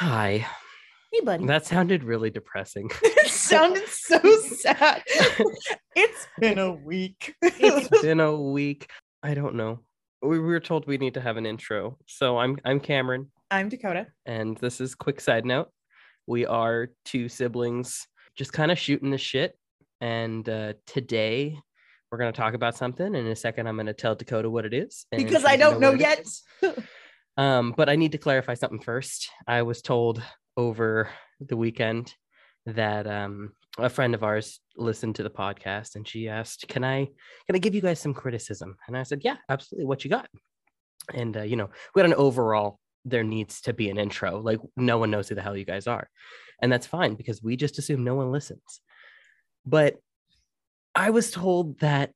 Hi. Hey, buddy. That sounded really depressing. it sounded so sad. it's been a week. it's been a week. I don't know. We were told we need to have an intro. So I'm I'm Camron I'm Dakota. and this is quick side note. We are two siblings just kind of shooting the shit and uh today we're going to talk about something and in a second I'm going to tell Dakota what it is Because I don't know yet. Um, but I need to clarify something first. I was told over the weekend that um, a friend of ours listened to the podcast and she asked, "Can I can I give you guys some criticism?" And I said, "Yeah, absolutely. What you got?" And uh, you know, we had an overall. There needs to be an intro. Like no one knows who the hell you guys are, and that's fine because we just assume no one listens. But I was told that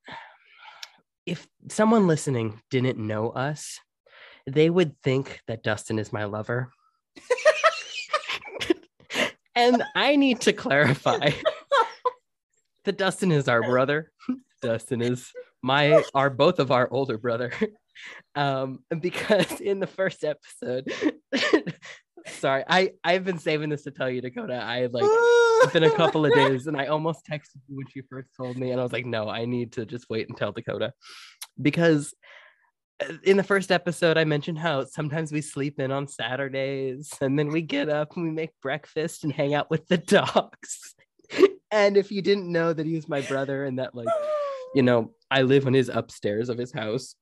if someone listening didn't know us, they would think that Dustin is my lover. and I need to clarify that Dustin is our brother. Dustin is my our both of our older brother. Um, because in the first episode, sorry, I I've been saving this to tell you, Dakota. I like it's been a couple of days and I almost texted you when she first told me, and I was like, no, I need to just wait and tell Dakota because in the first episode, I mentioned how sometimes we sleep in on Saturdays and then we get up and we make breakfast and hang out with the dogs. and if you didn't know that he was my brother and that, like, you know, I live on his upstairs of his house,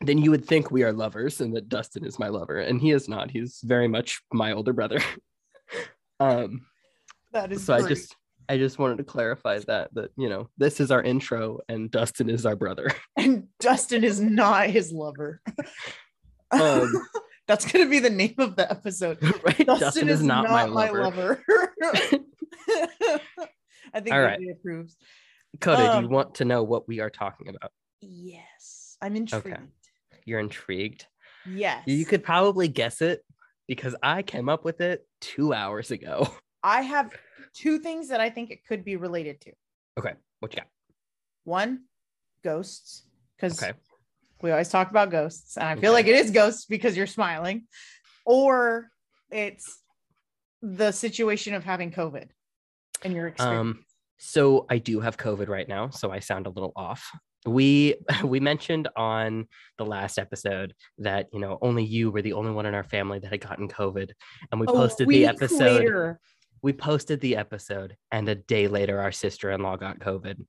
then you would think we are lovers and that Dustin is my lover. And he is not. He's very much my older brother. um, that is so I just I just wanted to clarify that that you know this is our intro and Dustin is our brother. and Dustin is not his lover. Um, That's gonna be the name of the episode. right? Dustin, is, not, my lover. I think All right. everybody approves. Coda, do Um, you want to know what we are talking about? Yes, I'm intrigued. Okay. You're intrigued. Yes, You could probably guess it because I came up with it two hours ago. I have two things that I think it could be related to. Okay, what you got? One, ghosts, because Okay. we always talk about ghosts, and I feel like it is ghosts because you're smiling, or it's the situation of having COVID and your experience. Um, so I do have COVID right now, so I sound a little off. We we mentioned on the last episode that you know only you were the only one in our family that had gotten COVID, and we posted the episode. later, we posted the episode and a day later our sister-in-law got covid.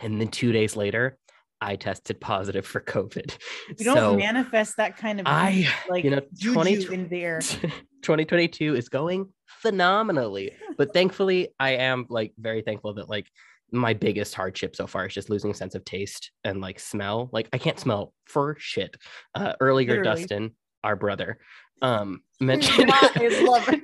And then two days later i tested positive for covid. You don't so manifest that kind of i like you know juju 20 in the air. 2022 is going phenomenally. But thankfully i am like very thankful that like my biggest hardship so far is just losing sense of taste and like smell. Like i can't smell for shit. Uh earlier Literally. dustin our brother um mentioned his lover.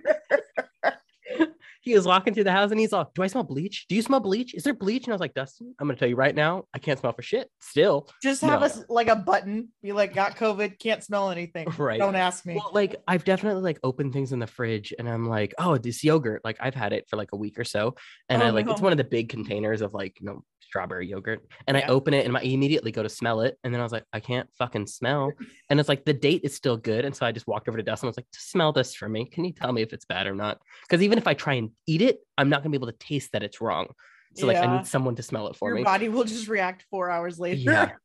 He was walking through the house and he's like, Do I smell bleach? Do you smell bleach? Is there bleach? And I was like, Dustin, I'm gonna tell you right now, I can't smell for shit still. Just have No. us like a button, be like, got COVID, can't smell anything. Right. Don't ask me. Well, like I've definitely like opened things in the fridge and I'm like, oh, this yogurt, like I've had it for like a week or so. And I Oh, like it's oh. one of the big containers of like, you know, strawberry yogurt. And I open it and I immediately go to smell it. And then I was like, I can't fucking smell. And it's like the date is still good. And so I just walked over to Dustin and was like, smell this for me. Can you tell me if it's bad or not? Because even if I try and eat it, I'm not gonna be able to taste that it's wrong. So like I need someone to smell it for Your me. body will just react four hours later. Yeah.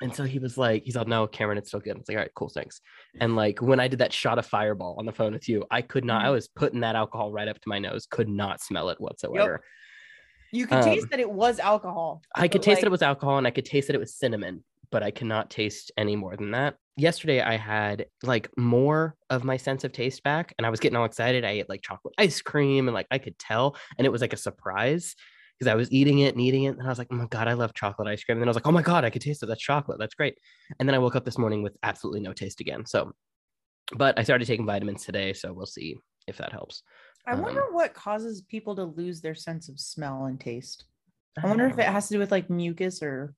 And so he was like, he's all, no, Camron, it's still good. I was like, all right, cool, thanks. And like when I did that shot of fireball on the phone with you, I could not, I Mhm. was putting that alcohol right up to my nose, could not smell it whatsoever. You could Um, taste that it was alcohol. I could taste that it was alcohol and I could taste that it was cinnamon, but I cannot taste any more than that. Yesterday I had like more of my sense of taste back and I was getting all excited. I ate like chocolate ice cream and like I could tell and it was like a surprise because I was eating it and eating it and I was like, "Oh my god, I love chocolate ice cream." And then I was like, "Oh my god, I could taste it. That's chocolate. That's great." And then I woke up this morning with absolutely no taste again. So but I started taking vitamins today, so we'll see if that helps. I um, wonder what causes people to lose their sense of smell and taste. I wonder if it has to do with like mucus or.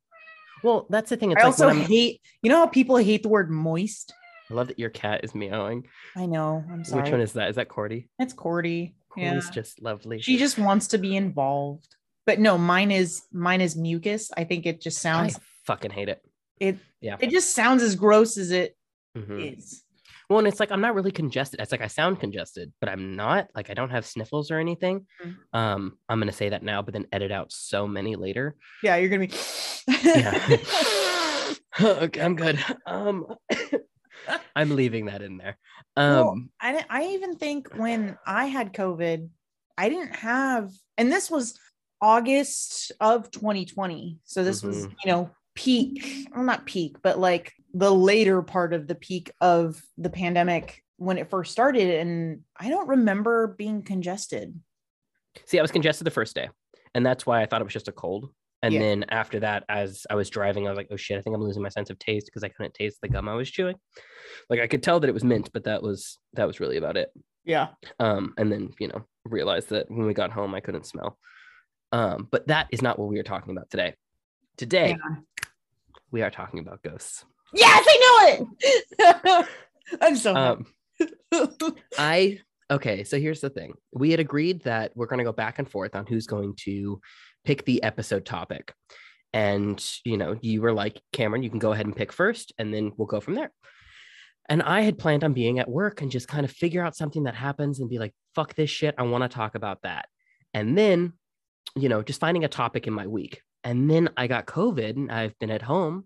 Well, that's the thing. It's I like also when I'm- hate. You know how people hate the word moist. I love that your cat is meowing. I know. I'm sorry. Which one is that? Is that Cordy? It's Cordy. Yeah. Just lovely. She just wants to be involved. But no, mine is mine is mucus. I think it just sounds I sounds fucking hate it. it Yeah. it just sounds as gross as it Mhm. is. Well, and it's like I'm not really congested. It's like I sound congested, but I'm not. Like I don't have sniffles or anything. Mm. Um, I'm gonna say that now, but then edit out so many later. Yeah, you're gonna be. Yeah. okay, I'm good. Um, I'm leaving that in there. Um, Well, I I even think when I had COVID, I didn't have, and this was August of 2020. So this was, Mhm. you know, peak, well, not peak, but like the later part of the peak of the pandemic when it first started. And I don't remember being congested. see, I was congested the first day, and that's why I thought it was just a cold. And Yeah. then after that, as I was driving, I was like, "Oh shit, I think I'm losing my sense of taste because I couldn't taste the gum I was chewing." Like I could tell that it was mint, but that was that was really about it. Yeah. um, and then you know realized that when we got home I couldn't smell. Um, but that is not what we are talking about today. Today we are talking about ghosts. Yes, I knew it. I'm so Um. I okay, so here's the thing: we had agreed that we're going to go back and forth on who's going to pick the episode topic, and you know, you were like, Camron, you can go ahead and pick first, and then we'll go from there. And I had planned on being at work and just kind of figure out something that happens and be like, fuck this shit. I want to talk about that. And then, you know, just finding a topic in my week. And then I got COVID and I've been at home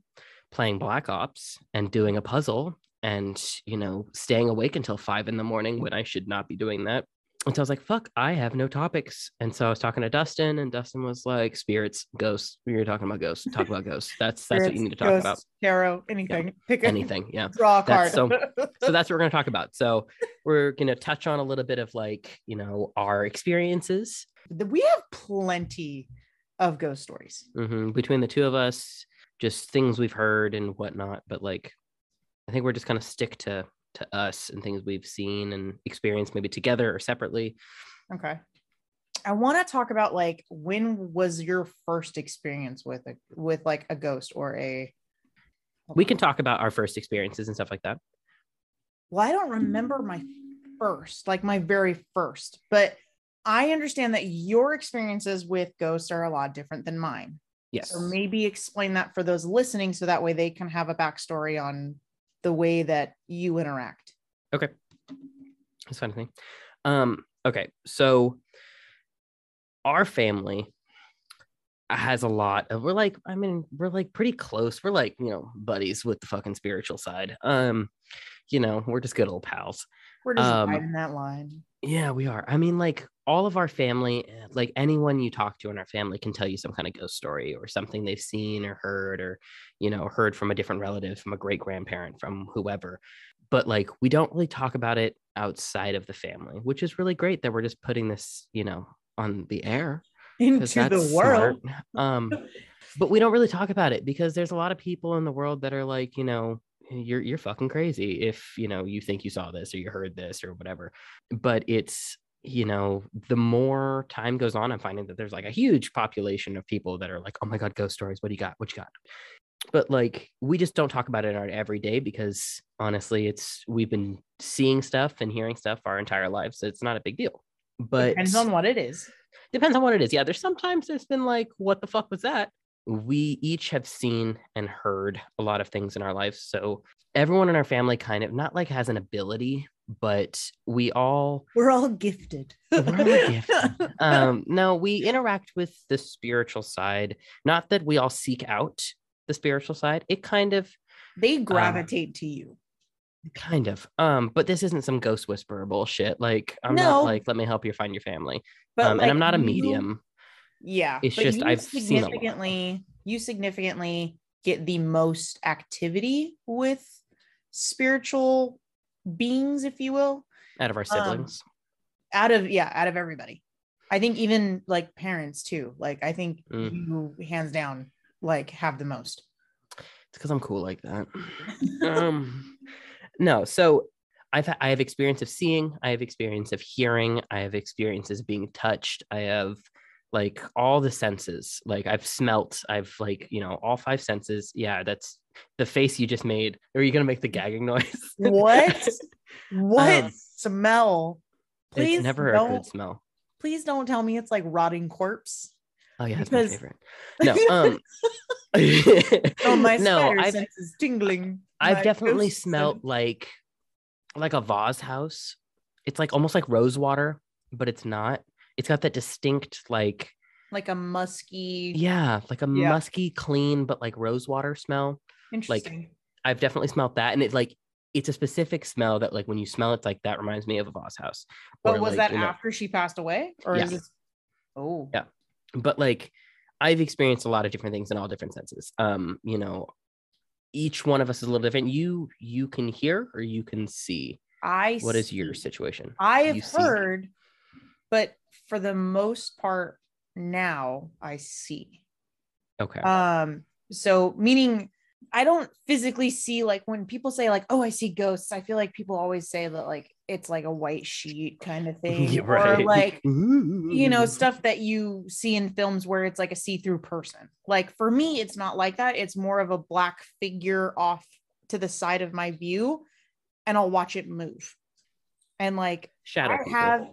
playing Black Ops and doing a puzzle and, you know, staying awake until five in the morning when I should not be doing that. And so I was like, fuck, I have no topics. And so I was talking to Dustin, and Dustin was like, spirits, ghosts. We were talking about ghosts. Talk about ghosts. That's that's what you need to talk Ghosts, about. Tarot, anything. Pick Anything. Yeah. Draw a card. That's so- so that's what we're going to talk about. So we're going to touch on a little bit of like, you know, our experiences we have plenty of ghost stories. mhm, between the two of us, just things we've heard and whatnot. But like, I think we're just kind of stick to to us and things we've seen and experienced, maybe together or separately. Okay. I want to talk about like when was your first experience with a with like a ghost or a We can talk about our first experiences and stuff like that. well, I don't remember my first, like my very first, but I understand that your experiences with ghosts are a lot different than mine. Yes. So maybe explain that for those listening so that way they can have a backstory on the way that you interact. Okay. That's fine with me. Um, okay, so our family has a lot of we're like, I mean, we're like pretty close. We're like, you know, buddies with the fucking spiritual side. Um, you know, we're just good old pals. We're just Um, riding that line. Yeah, we are. I mean, like all of our family, eh, like anyone you talk to in our family can tell you some kind of ghost story or something they've seen or heard or, you know, heard from a different relative, from a great grandparent, from whoever. But like we don't really talk about it outside of the family, which is really great that we're just putting this, you know, on the air Into the world. Um, but we don't really talk about it because there's a lot of people in the world that are like, you know, you're you're fucking crazy if you know you think you saw this or you heard this or whatever. But it's you know, the more time goes on, I'm finding that there's like a huge population of people that are like, oh my god, ghost stories. What do you got? What you got? But like, we just don't talk about it in our every day because honestly, it's we've been seeing stuff and hearing stuff our entire lives. So it's not a big deal. But Depends on what it is. depends on what it is. Yeah, there's sometimes there's been like, what the fuck was that? We each have seen and heard a lot of things in our lives. So everyone in our family kind of not like has an ability, but we all We're all gifted. We're all gifted. um no, we interact with the spiritual side. Not that we all seek out the spiritual side. It kind of they gravitate to you. kind of um but this isn't some ghost whisperer bullshit like i'm No. not like let me help you find your family But um, and i'm not a medium Yeah. It's but just you I've significantly you significantly get the most activity with spiritual beings, if you will, out of our Um, siblings out of yeah, out of everybody. I think even like parents too. Like I think Mm. you hands down like have the most. It's because I'm cool like that. um, no, so I've I have experience of seeing, I have experience of hearing, I have experiences of being touched, I have like all the senses. Like I've smelt, I've like you know all five senses. Yeah, that's the face you just made. Are you gonna make the gagging noise? What? What Um, smell? Please it's never a good smell. please don't tell me it's like rotting corpse. Oh yeah, that's because- my favorite. No, um, Oh, my no, I've sense is tingling. I've definitely smelt like like a vase house. It's like almost like rose water, but it's not. It's got that distinct like Like a musky. yeah, like a Yeah. musky, clean, but like rose water smell. Interesting. I've definitely smelled that, and it's like it's a specific smell that like when you smell it, it's like that reminds me of a vase house. but Or, was like, that you know- after she passed away, or Yeah. is this? Oh, Yeah. but like I've experienced a lot of different things in all different senses. Um, you know, each one of us is a little different. You you can hear or you can see. I. What is your situation? I You have see? heard, but for the most part, now I see. Okay. Um, so meaning I don't physically see like when people say like, oh, I see ghosts, I feel like people always say that like it's like a white sheet kind of thing. Yeah, Or like you know stuff that you see in films where it's like a see-through person like for me it's not like that it's more of a black figure off to the side of my view and i'll watch it move and like shadow. i people. have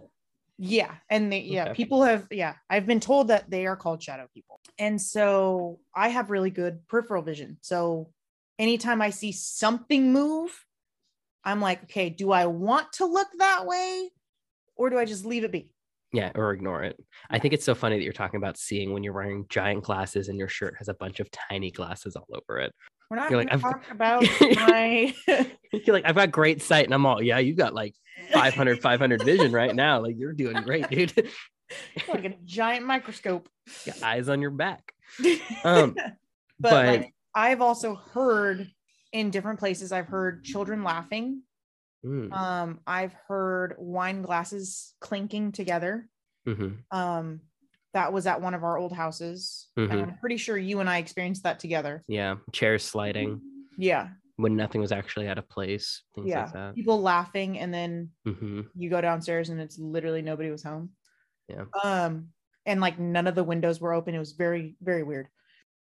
yeah and they, yeah Okay. people have yeah i've been told that they are called shadow people and so i have really good peripheral vision so anytime i see something move i'm like okay do i want to look that way or do i just leave it be Yeah, or ignore it. I think it's so funny that you're talking about seeing when you're wearing giant glasses and your shirt has a bunch of tiny glasses all over it. We're not like, to I've- talk about my. You're like, I've got great sight, and I'm all, yeah, you've got like 500, 500 vision right now. Like you're doing great, dude. like a giant microscope. Got eyes on your back. Um, but, but- like, I've also heard in different places. I've heard children laughing. Mm, Um, I've heard wine glasses clinking together. mhm. Um, that was at one of our old houses, Mhm. and I'm pretty sure you and I experienced that together. Yeah, chairs sliding Yeah, when nothing was actually out of place. Things yeah. like that. People laughing, and then hmm you go downstairs and it's literally nobody was home. Yeah. Um, and like none of the windows were open. It was very, very weird.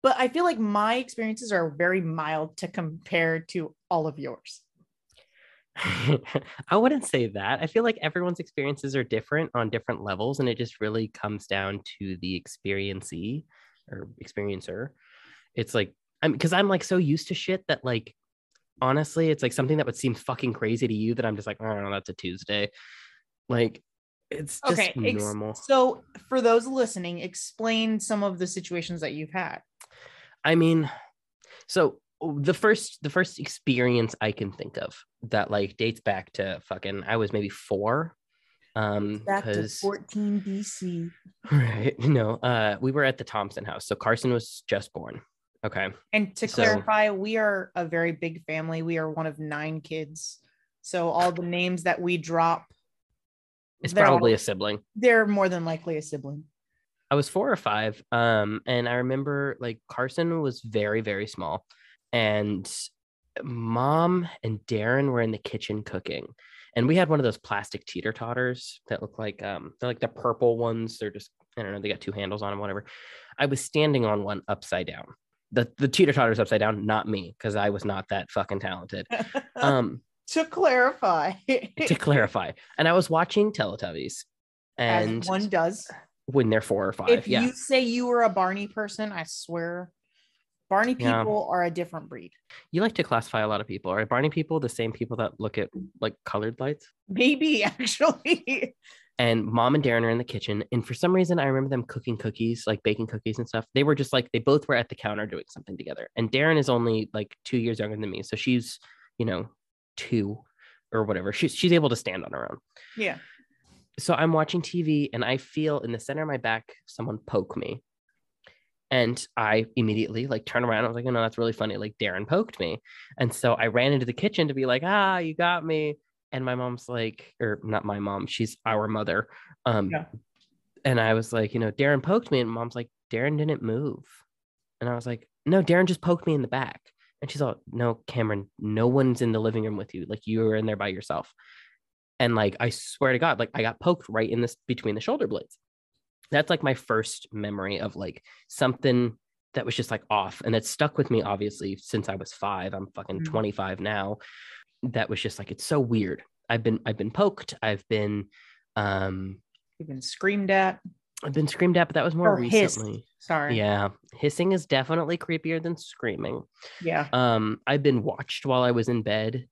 But I feel like my experiences are very mild to compare to all of yours. I wouldn't say that. I feel like everyone's experiences are different on different levels, and it just really comes down to the experiencee or experiencer. It's like I'm because I'm like so used to shit that like honestly, it's like something that would seem fucking crazy to you that I'm just like, oh, I don't know, that's a Tuesday. Like it's just okay. ex- normal. so for those listening, explain some of the situations that you've had. I mean, so the first the first experience I can think of that like dates back to fucking I was maybe four. Um Back to 14 BC. right, no, uh we were at the Thompson house. So Carson was just born. Okay. And to So- clarify, we are a very big family. We are one of nine kids. So all the names that we drop, It's they're all- probably a sibling. they're more than likely a sibling. I was four or five. Um, and I remember like Carson was very, very small. And mom and Darren were in the kitchen cooking. And we had one of those plastic teeter totters that look like um they're like the purple ones. They're just I don't know, they got two handles on them, whatever. I was standing on one upside down. The the teeter totter's upside down, not me, because I was not that fucking talented. Um to clarify, to clarify. And I was watching Teletubbies. And as one does. when they're four or five. If yeah. you say you were a Barney person, I swear, Barney Yeah. people are a different breed. You like to classify a lot of people. Are Barney people the same people that look at like colored lights? Maybe actually. And mom and Darren are in the kitchen. And for some reason, I remember them cooking cookies, like baking cookies and stuff. They were just like, they both were at the counter doing something together. And Darren is only like two years younger than me. So she's, you know, two or whatever. She's, she's able to stand on her own. yeah. So I'm watching TV and I feel in the center of my back, someone poke me. And I immediately like turned around. I was like, oh no, that's really funny. Like Darren poked me. And so I ran into the kitchen to be like, ah, you got me. And my mom's like, or not my mom, she's our mother. Um, Yeah. and I was like, you know, Darren poked me. And mom's like, Darren didn't move. And I was like, no, Darren just poked me in the back. And she's all, no, Camron, no one's in the living room with you. Like you were in there by yourself. And like, I swear to God, like I got poked right in this between the shoulder blades. That's like my first memory of like something that was just like off. And it stuck with me, obviously, since I was five. I'm fucking Mhm. 25 now. That was just like, it's so weird. I've been, I've been poked. I've been, um, You've been screamed at. I've been screamed at, but that was more Or hissed. recently. Sorry. Yeah. Hissing is definitely creepier than screaming. Yeah. Um, I've been watched while I was in bed.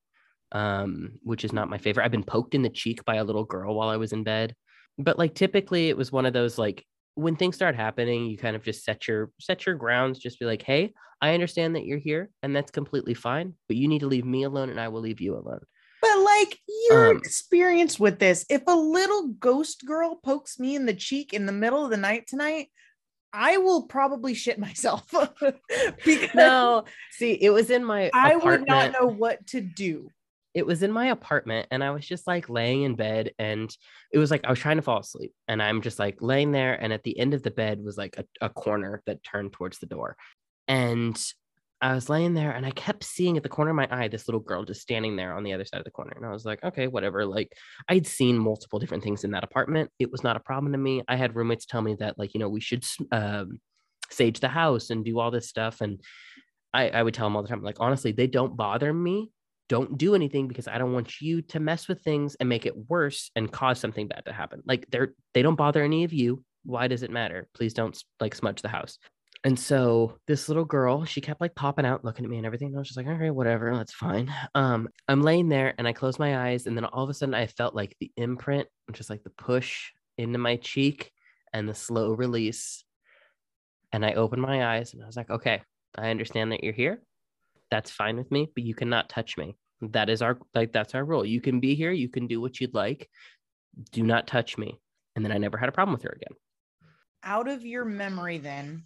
um, which is not my favorite. I've been poked in the cheek by a little girl while I was in bed. But like typically it was one of those like when things start happening, you kind of just set your set your grounds, just be like, hey, I understand that you're here and that's completely fine, but you need to leave me alone and I will leave you alone. But like your Um, experience with this, if a little ghost girl pokes me in the cheek in the middle of the night tonight, I will probably shit myself because No, see, it was in my I would not know what to do. It was in my apartment and I was just like laying in bed and it was like I was trying to fall asleep and I'm just like laying there and at the end of the bed was like a, a corner that turned towards the door. And I was laying there and I kept seeing at the corner of my eye this little girl just standing there on the other side of the corner. And I was like, okay, whatever. Like I'd seen multiple different things in that apartment. It was not a problem to me. I had roommates tell me that like, you know, we should um, sage the house and do all this stuff. And I, I would tell them all the time, like, honestly, they don't bother me don't do anything because I don't want you to mess with things and make it worse and cause something bad to happen. Like they're they don't bother any of you. Why does it matter? Please don't like smudge the house. And so this little girl, she kept like popping out, looking at me and everything. And I was just like, okay, whatever, that's fine. Um, I'm laying there and I close my eyes, and then all of a sudden I felt like the imprint, just like the push into my cheek and the slow release. And I opened my eyes and I was like, okay, I understand that you're here. That's fine with me, but you cannot touch me. That is our like that's our rule. You can be here, you can do what you'd like. Do not touch me. And then I never had a problem with her again. Out of your memory, then,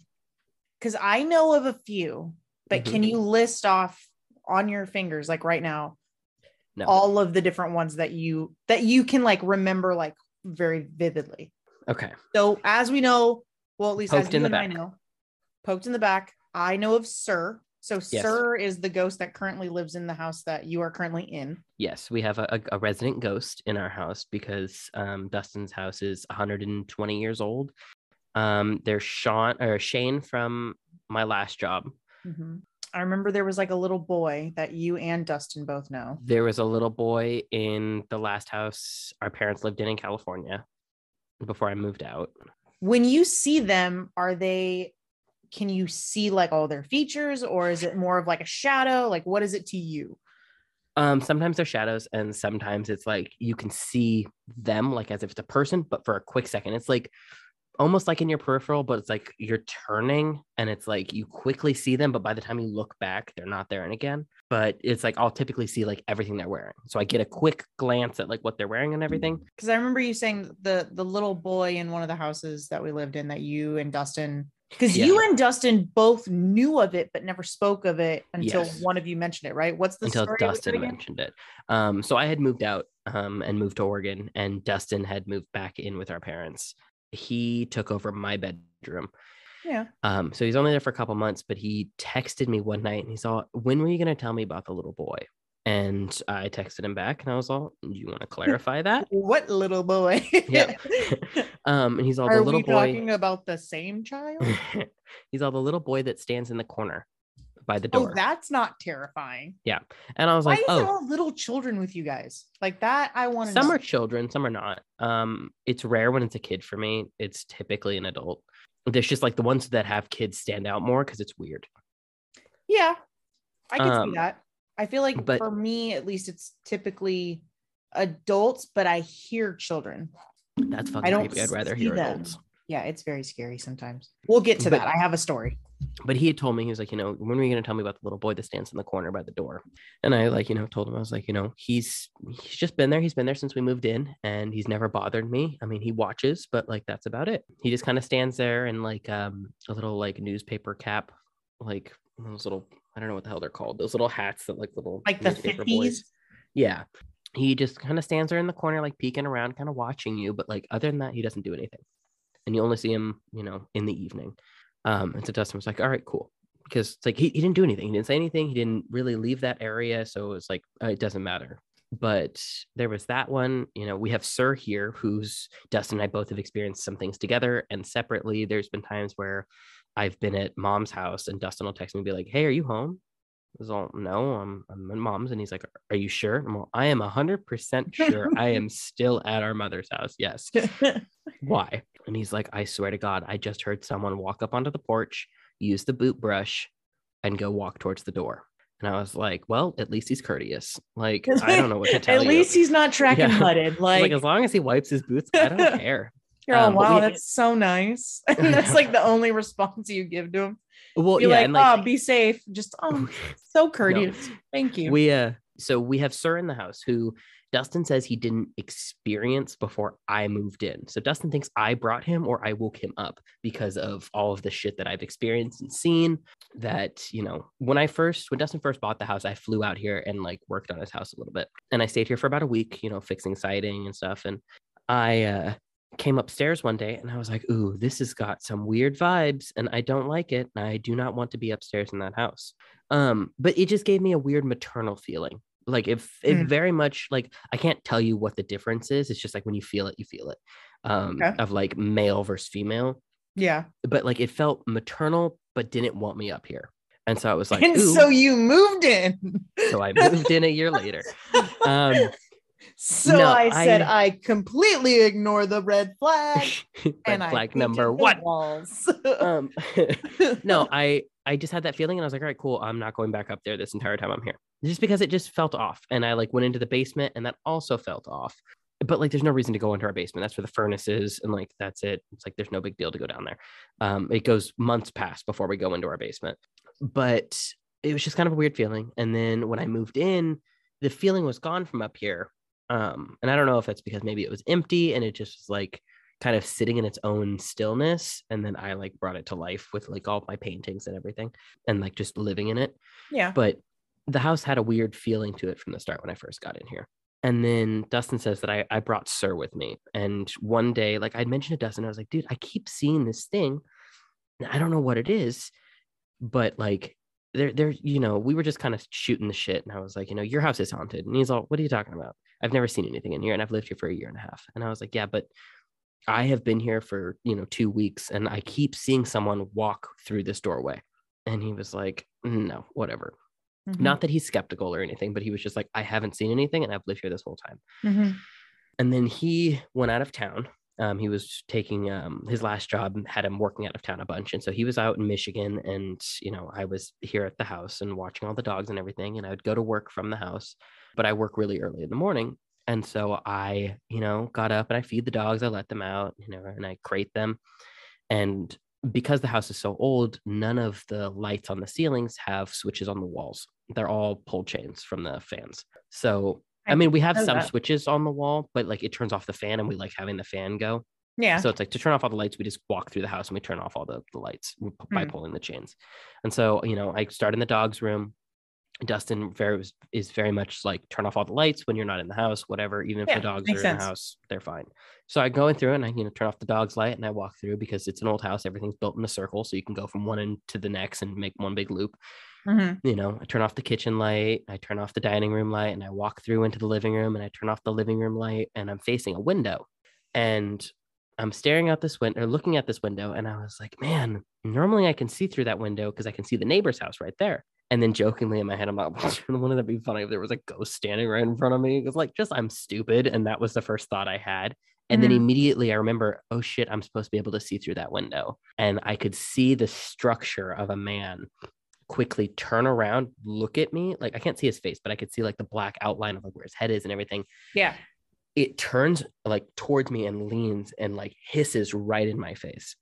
because I know of a few, but Mhm. can you list off on your fingers, like right now, No. all of the different ones that you that you can like remember like very vividly? Okay. So as we know, well, at least Poked as in the and I know, poked in the back. I know of Sir. So Yes. Sir is the ghost that currently lives in the house that you are currently in. Yes, we have a, a, resident ghost in our house because um, Dustin's house is 120 years old. Um, there's Sean or Shane from my last job. I remember there was like a little boy that you and Dustin both know. There was a little boy in the last house our parents lived in in California before I moved out. When you see them, are they can you see like all their features or is it more of like a shadow? Like what is it to you? Um, sometimes they're shadows, and sometimes it's like you can see them like as if it's a person, but for a quick second. It's like almost like in your peripheral, but it's like you're turning and it's like you quickly see them, but by the time you look back, they're not there and again. But it's like I'll typically see like everything they're wearing. So I get a quick glance at like what they're wearing and everything. Because I remember you saying the the little boy in one of the houses that we lived in that you and Dustin because you and Dustin both knew of it but never spoke of it until Yes. one of you mentioned it, right? What's the until Dustin mentioned it. Um, so I had moved out um, and moved to Oregon, and Dustin had moved back in with our parents. He took over my bedroom. Yeah. Um, so he's only there for a couple months, but he texted me one night and he's all, "When were you going to tell me about the little boy?" And I texted him back, and I was all, "Do you want to clarify that?" What little boy? Yeah. um, and he's all Are the little we boy. talking about the same child? he's all the little boy that stands in the corner by the door. oh, that's not terrifying. Yeah. And I was Why like, is "Oh, there all little children with you guys? Like that, I want to some know. are children some are not um it's rare when it's a kid for me it's typically an adult there's just like the ones that have kids stand out more because it's weird Yeah, I can Um, see that. I feel like but- for me, at least, it's typically adults, but I hear children. that's fucking I don't creepy i'd rather hear them. adults Yeah, it's very scary sometimes. We'll get to But- that. I have a story. but he had told me he was like you know when are you going to tell me about the little boy that stands in the corner by the door and i like you know told him i was like you know he's he's just been there he's been there since we moved in and he's never bothered me i mean he watches but like that's about it he just kind of stands there in like um a little like newspaper cap like those little i don't know what the hell they're called those little hats that like little Like the 50s. Yeah. He just kind of stands there in the corner, like peeking around, kind of watching you. But like other than that, he doesn't do anything. And you only see him, you know, in the evening. Um, and so Dustin was like, all right, cool. Because it's like he, he didn't do anything. He didn't say anything. He didn't really leave that area. So it was like, uh, it doesn't matter. But there was that one, you know, we have Sir here, who's Dustin and I both have experienced some things together and separately. There's been times where I've been at mom's house and Dustin will text me and be like, hey, are you home? I was all, no, I'm, I'm at mom's. And he's like, are you sure? I'm all, I am 100% sure I am still at our mother's house. Yes. Why? And he's like, I swear to God, I just heard someone walk up onto the porch, use the boot brush, and go walk towards the door. And I was like, well, at least he's courteous. Like, I don't know what to tell At you. At least he's not tracking Yeah. muded. like, Like, as long as he wipes his boots, I don't care. You're um, wow, we- that's so nice. And that's like the only response you give to him. Well, You're yeah, like, like oh, be safe. Just oh, so courteous. Thank you. we uh so we have Sir in the house who Dustin says he didn't experience before I moved in. So Dustin thinks I brought him or I woke him up because of all of the shit that I've experienced and seen. That, you know, when I first, when Dustin first bought the house, I flew out here and like worked on his house a little bit. And I stayed here for about a week, you know, fixing siding and stuff. And I, uh, came upstairs one day and I was like, ooh, this has got some weird vibes and I don't like it. And I do not want to be upstairs in that house. Um, but it just gave me a weird maternal feeling. Like if it Mm. very much like I can't tell you what the difference is. It's just like when you feel it, you feel it. Um, Okay. of like male versus female. yeah. But like it felt maternal, but didn't want me up here. And so I was like, and ooh. so you moved in. so I moved in a year later. Um, so no, I said I- I, completely ignore the red flag red and I flag painted number one. walls. Um, no, I I just had that feeling and I was like, all right, cool. I'm not going back up there this entire time I'm here. Just because it just felt off. And I like went into the basement and that also felt off. But like there's no reason to go into our basement. That's where the furnace is. And like that's it. It's like there's no big deal to go down there. Um, it goes months past before we go into our basement. But it was just kind of a weird feeling. And then when I moved in, the feeling was gone from up here. Um, and I don't know if that's because maybe it was empty and it just was like kind of sitting in its own stillness and then i like brought it to life with like all my paintings and everything and like just living in it. Yeah. but the house had a weird feeling to it from the start when i first got in here. And then dustin says that i, I brought sir with me. And one day like i'd mentioned to dustin i was like dude i keep seeing this thing. I don't know what it is but like there there you know we were just kind of shooting the shit and i was like you know your house is haunted. And he's all what are you talking about i've never seen anything in here and i've lived here for a year and a half and i was like yeah but I have been here for, you know, two weeks and I keep seeing someone walk through this doorway. And he was like, no, whatever. Mhm. Not that he's skeptical or anything, but he was just like, I haven't seen anything and I've lived here this whole time. Mhm. And then he went out of town. Um, he was taking um, his last job, had him working out of town a bunch. And so he was out in Michigan. And, you know, I was here at the house and watching all the dogs and everything. And I would go to work from the house, but I work really early in the morning. And so I, you know, got up and I feed the dogs, I let them out, you know, and I crate them. And because the house is so old, none of the lights on the ceilings have switches on the walls. They're all pull chains from the fans. So, I, I mean, we have some that. switches on the wall, but like it turns off the fan and we like having the fan go. Yeah. So it's like to turn off all the lights, we just walk through the house and we turn off all the, the lights by Hmm. pulling the chains. And so, you know, I start in the dog's room. Dustin very is very much like turn off all the lights when you're not in the house, whatever. Even if Yeah, the dogs are in sense. the house, they're fine. So I go in through and I, you know, turn off the dog's light and I walk through because it's an old house. Everything's built in a circle, so you can go from one end to the next and make one big loop Mhm. you know, I turn off the kitchen light, I turn off the dining room light, and I walk through into the living room and I turn off the living room light and I'm facing a window. And I'm staring out this window or looking at this window, and I was like, man, normally I can see through that window because I can see the neighbor's house right there. And then jokingly in my head, I'm like, wouldn't that be funny if there was a ghost standing right in front of me? Because like just I'm stupid. And that was the first thought I had. And then Mhm. immediately I remember, oh shit, I'm supposed to be able to see through that window. And I could see the structure of a man quickly turn around, look at me. Like I can't see his face, but I could see like the black outline of like where his head is and everything. Yeah. It turns like towards me and leans and like hisses right in my face.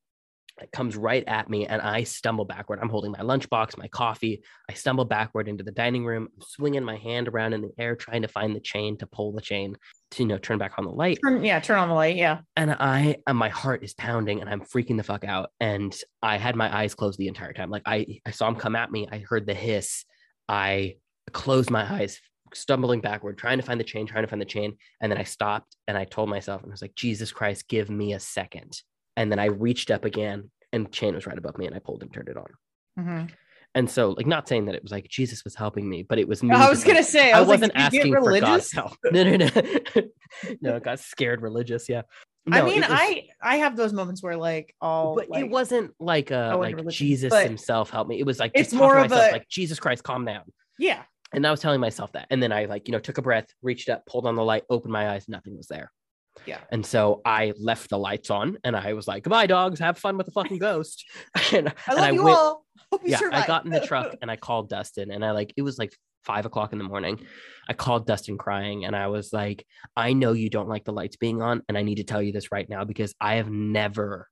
It comes right at me and I stumble backward. I'm holding my lunchbox, my coffee. I stumble backward into the dining room, I'm swinging my hand around in the air, trying to find the chain to pull the chain to, you know, turn back on the light Turn, yeah. Turn on the light. Yeah. and I and my heart is pounding and I'm freaking the fuck out. And I had my eyes closed the entire time. Like I I saw him come at me. I heard the hiss. I closed my eyes, stumbling backward, trying to find the chain, trying to find the chain. And then I stopped and I told myself, and I was like, Jesus Christ, give me a second. And then I reached up again and chain was right above me and I pulled and turned it on. Mhm. And so, like, not saying that it was like Jesus was helping me, but it was me. I was gonna say. I, I, was wasn't like, asking for? God's help. No, no, no. no, I got scared religious. Yeah. I mean, was- I I have those moments where like I'll. but like, it wasn't like uh into like religion, Jesus himself helped me. It was like it's more of myself, a- like Jesus Christ, calm down. Yeah. And I was telling myself that. And then I like, you know, took a breath, reached up, pulled on the light, opened my eyes, nothing was there. Yeah. And so I left the lights on and I was like, goodbye, dogs, have fun with the fucking ghost. and I love you went, all. Hope you yeah, I got in the truck and I called Dustin and I like it was like five o'clock in the morning. I called Dustin crying and I was like, I know you don't like the lights being on, and I need to tell you this right now because I have never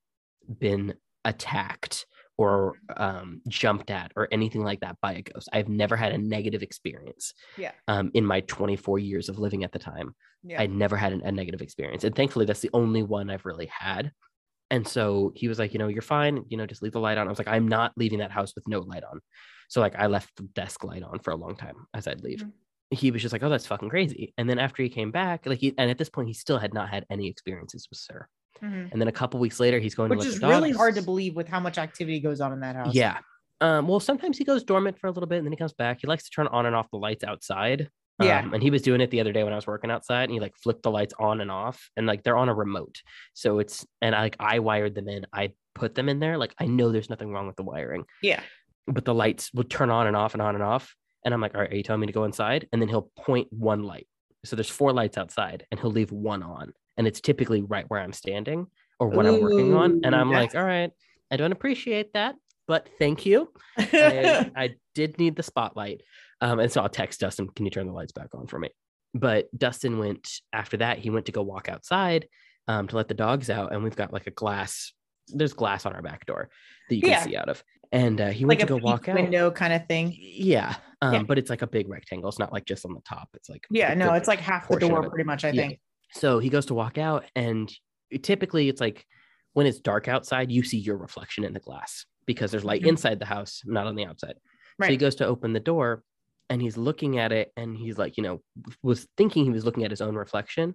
been attacked or um, jumped at or anything like that by a ghost. I've never had a negative experience. Yeah. Um, in my 24 years of living at the time, yeah. I never had an, a negative experience, and thankfully that's the only one I've really had. And so he was like, you know, you're fine. You know, just leave the light on. I was like, I'm not leaving that house with no light on. So like I left the desk light on for a long time as I'd leave. Mhm. He was just like, oh, that's fucking crazy. And then after he came back, like he, and at this point, he still had not had any experiences with Sir. Mhm. And then a couple weeks later, he's going Which to let is really hard to believe with how much activity goes on in that house. Yeah. Um, well, sometimes he goes dormant for a little bit and then he comes back. He likes to turn on and off the lights outside. Yeah. Um, and he was doing it the other day when I was working outside and he like flipped the lights on and off and like they're on a remote. So it's, and I like, I wired them in. I put them in there. Like I know there's nothing wrong with the wiring, Yeah. but the lights would turn on and off and on and off. And I'm like, all right, are you telling me to go inside? And then he'll point one light. So there's four lights outside and he'll leave one on. And it's typically right where I'm standing or what I'm working on. And I'm like, all right, I don't appreciate that, but thank you. I, I did need the spotlight. Um, and so I'll text Dustin, can you turn the lights back on for me? But Dustin went after that, he went to go walk outside um, to let the dogs out. And we've got like a glass, there's glass on our back door that you can Yeah. see out of. And uh, he like went to go walk peek out. window kind of thing. Yeah. Um, Yeah. But it's like a big rectangle. It's not like just on the top. It's like, Yeah, no, it's like half the door pretty much, I Yeah. So he goes to walk out, and typically it's like when it's dark outside, you see your reflection in the glass because there's light Mhm. inside the house, not on the outside. So he goes to open the door and he's looking at it and he's like, you know, was thinking he was looking at his own reflection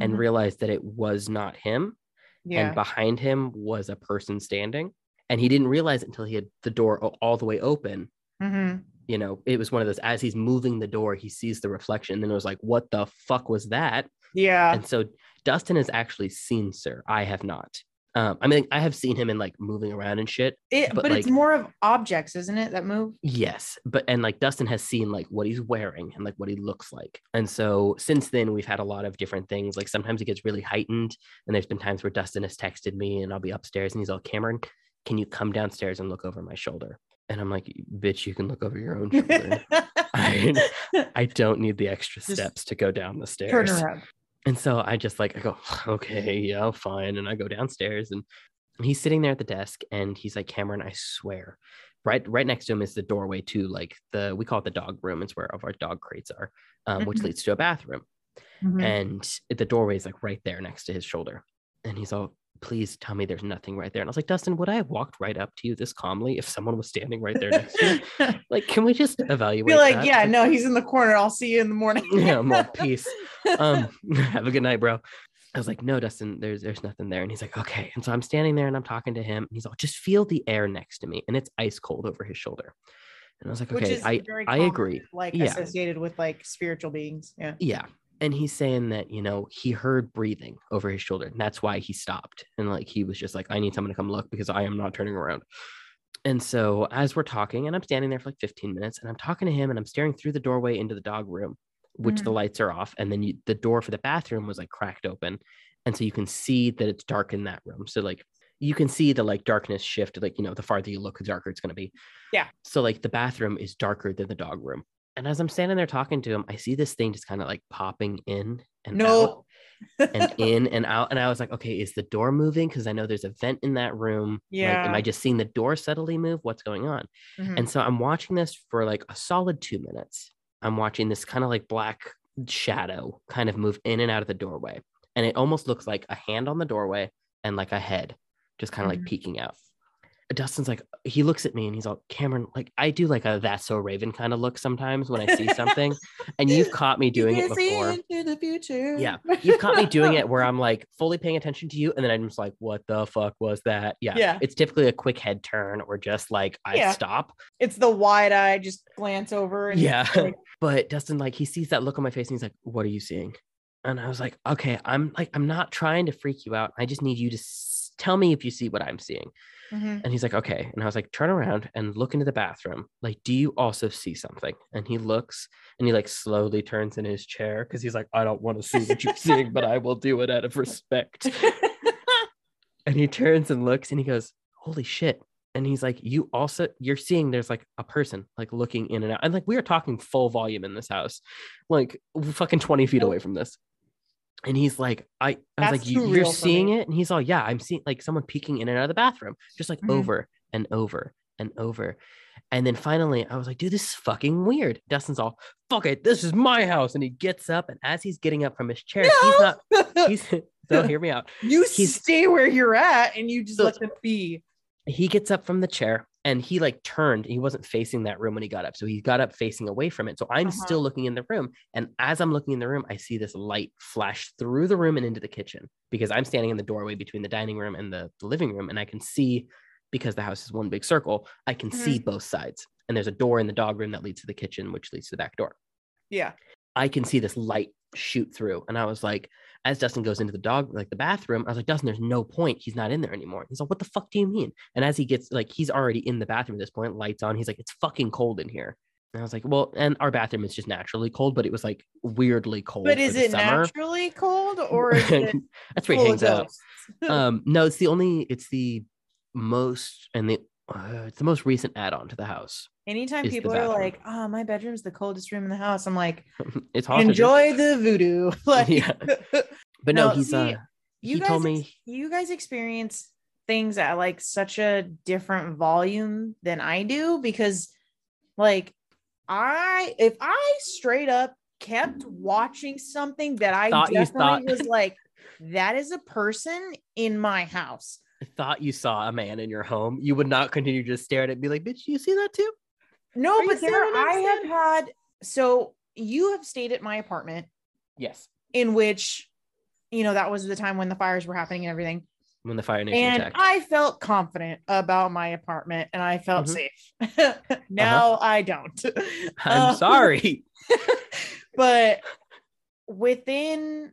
and Mhm. realized that it was not him. Yeah. And behind him was a person standing. And he didn't realize it until he had the door all the way open. Mhm. You know, it was one of those as he's moving the door, he sees the reflection. And then it was like, what the fuck was that? Yeah. and so Dustin has actually seen Sir. I have not. Um, I mean, I have seen him in like moving around and shit. It, but, but, it's more of objects, isn't it? That move. Yes, but and like Dustin has seen like what he's wearing and like what he looks like. And so since then we've had a lot of different things. Like sometimes it gets really heightened, and there's been times where Dustin has texted me and I'll be upstairs and he's all, Camron, can you come downstairs and look over my shoulder? And I'm like, bitch, you can look over your own shoulder. I, I don't need the extra Just steps to go down the stairs. Turn around. And so I just like I go, okay, yeah, fine. And I go downstairs and he's sitting there at the desk and he's like, Camron, I swear. Right, right next to him is the doorway to like the we call it the dog room. It's where all of our dog crates are, um, which Mhm. leads to a bathroom. Mhm. And the doorway is like right there next to his shoulder. And he's all, please tell me there's nothing right there. And I was like, Dustin, would I have walked right up to you this calmly if someone was standing right there next to you? Like, can we just evaluate? Be like, that? yeah, no, he's in the corner. I'll see you in the morning. yeah, I'm all peace. Um, have a good night, bro. I was like, no, Dustin, there's there's nothing there. And he's like, okay. And so I'm standing there and I'm talking to him, and he's like, just feel the air next to me, and it's ice cold over his shoulder. And I was like, okay, I I agree. Like Yeah. associated with like spiritual beings. Yeah. Yeah. And he's saying that, you know, he heard breathing over his shoulder. And that's why he stopped. And like he was just like, I need someone to come look because I am not turning around. And so as we're talking, and I'm standing there for like 15 minutes, and I'm talking to him and I'm staring through the doorway into the dog room, which the mm. lights are off. And then you, the door for the bathroom was like cracked open. And so you can see that it's dark in that room. So like you can see the like darkness shift, like, you know, the farther you look, the darker it's going to be. Yeah. So like the bathroom is darker than the dog room. And as I'm standing there talking to him, I see this thing just kind of like popping in and out and in and out. And I was like, okay, is the door moving? Because I know there's a vent in that room. Like, am I just seeing the door subtly move? What's going on? Mhm. And so I'm watching this for like a solid two minutes. I'm watching this kind of like black shadow kind of move in and out of the doorway. And it almost looks like a hand on the doorway and like a head just kind of Mhm. like peeking out. Dustin's like, he looks at me and he's all, Camron, like I do like a that's so Raven kind of look sometimes when I see something. and you've caught me doing it before. into the future. Yeah. You've caught me doing it where I'm like fully paying attention to you. And then I'm just like, what the fuck was that? Yeah. Yeah. It's typically a quick head turn or just like I Yeah. stop. It's the wide eye, just glance over and Yeah. like, But Dustin, like, he sees that look on my face and he's like, what are you seeing? And I was like, okay, I'm like, I'm not trying to freak you out. I just need you to s- tell me if you see what I'm seeing. Mhm. And he's like, okay. And I was like, turn around and look into the bathroom. Like, do you also see something? And he looks and he like slowly turns in his chair because he's like, I don't want to see what you're seeing, but I will do it out of respect. And he turns and looks and he goes, holy shit, and he's like, you also you're seeing there's like a person like looking in and out, and like we are talking full volume in this house, like fucking twenty feet away from this. And he's like, I, I was That's like, you, you're seeing it, and he's all, yeah, I'm seeing like someone peeking in and out of the bathroom, just like Mhm. over and over and over. And then finally, I was like, dude, this is fucking weird. Dustin's all, fuck it, this is my house. And he gets up, and as he's getting up from his chair, he's not, he's, so hear me out. you he's- stay where you're at and you just So- let them be. He gets up from the chair and he like turned. He wasn't facing that room when he got up. So he got up facing away from it. So I'm Uh-huh. still looking in the room. And as I'm looking in the room, I see this light flash through the room and into the kitchen because I'm standing in the doorway between the dining room and the, the living room. And I can see, because the house is one big circle, I can Mm-hmm. see both sides. And there's a door in the dog room that leads to the kitchen, which leads to the back door. Yeah. I can see this light shoot through. And I was like, as Dustin goes into the dog, like the bathroom, I was like, Dustin, there's no point. He's not in there anymore. He's like, what the fuck do you mean? And as he gets like, he's already in the bathroom at this point, lights on. He's like, it's fucking cold in here. And I was like, well, and our bathroom is just naturally cold, but it was like weirdly cold. But is it summer. naturally cold or is it That's where he hangs out. Um, no, it's the only, it's the most, and the, uh, it's the most recent add-on to the house. Anytime is people are like, "Oh, my bedroom's the coldest room in the house," I'm like, it's haunted. "Enjoy the voodoo." like, Yeah. but no, No, he's see, uh, you he guys told me you guys experience things at like such a different volume than I do because like I if I straight up kept watching something that I Thought definitely thought- was like that is a person in my house. I thought you saw a man in your home, you would not continue to stare at it and be like, bitch, you see that too? No, Are but there I'm have had so you have stayed at my apartment Yes. in which you know that was the time when the fires were happening and everything. When the Fire Nation and attacked. I felt confident about my apartment and I felt Mhm. safe. now I don't. I'm um, sorry. but within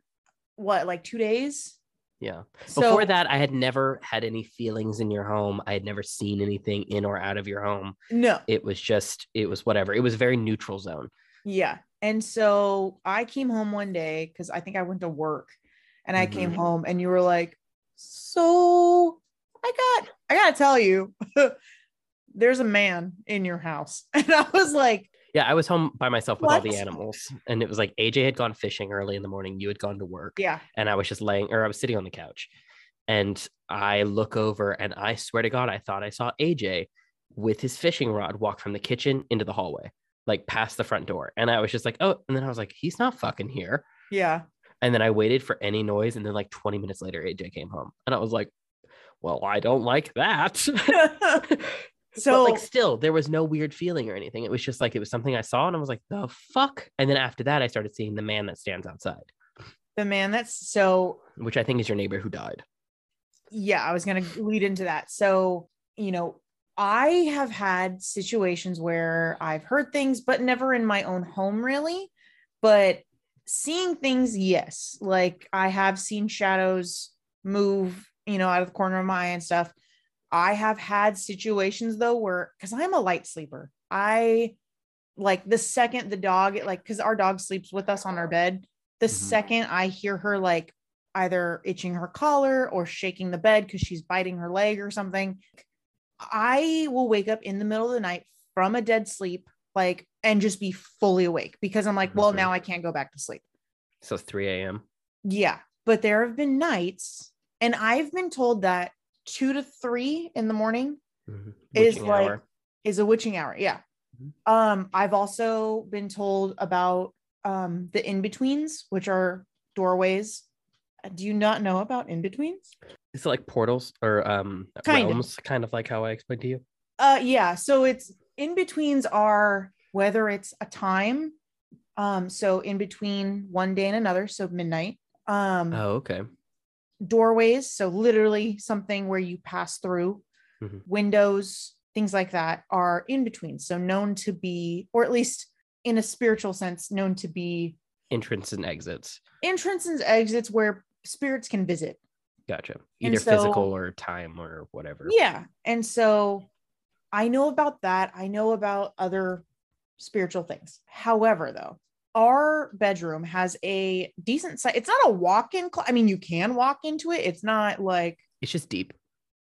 what, like two days? Yeah. So, Before that, I had never had any feelings in your home. I had never seen anything in or out of your home. no, It was just, it was whatever. It was a very neutral zone. yeah. And so I came home one day because I think I went to work and I came Mhm. home and you were like, So I got, I gotta tell you, there's a man in your house. And I was like, Yeah, I was home by myself with all the animals. And it was like AJ had gone fishing early in the morning. You had gone to work. Yeah, and I was just laying or I was sitting on the couch and I look over and I swear to God, I thought I saw AJ with his fishing rod walk from the kitchen into the hallway, like past the front door. And I was just like, oh, and then I was like, he's not fucking here. yeah. And then I waited for any noise. And then like 20 minutes later, AJ came home. And I was like, well, I don't like that. So- but like still, there was no weird feeling or anything. It was just like it was something I saw and I was like, the fuck. And then after that, I started seeing the man that stands outside, the man that's so which I think is your neighbor who died. yeah, I was going to lead into that. So, you know, I have had situations where I've heard things, but never in my own home, really. But seeing things, yes. Like I have seen shadows move, you know, out of the corner of my eye and stuff. I have had situations though where, because I'm a light sleeper, I like the second the dog, like, because our dog sleeps with us on our bed, the Mhm. second I hear her like either itching her collar or shaking the bed because she's biting her leg or something. I will wake up in the middle of the night from a dead sleep, like, and just be fully awake because I'm like, well, now I can't go back to sleep. So 3 a.m. Yeah. But there have been nights, and I've been told that two to three in the morning Mhm. Is Witching like- hour. is a witching hour. Yeah. Mhm. Um, I've also been told about um the in-betweens, which are doorways. Uh, Do you not know about in-betweens? Is it like portals or um Kind of. realms, kind of like how I explained to you? Uh yeah, so it's in-betweens are whether it's a time, um, so in between one day and another, so midnight. Um Oh, okay. Doorways, so literally something where you pass through, Mhm. windows, things like that are in between. So known to be, or at least in a spiritual sense, known to be Entrance and exits. entrance and exits where spirits can visit. Gotcha. Either so- physical or time or whatever. Yeah. And so I know about that. I know about other spiritual things. However, though, our bedroom has a decent size. It's not a walk in. Cl- I mean, you can walk into it. It's not like It's just deep.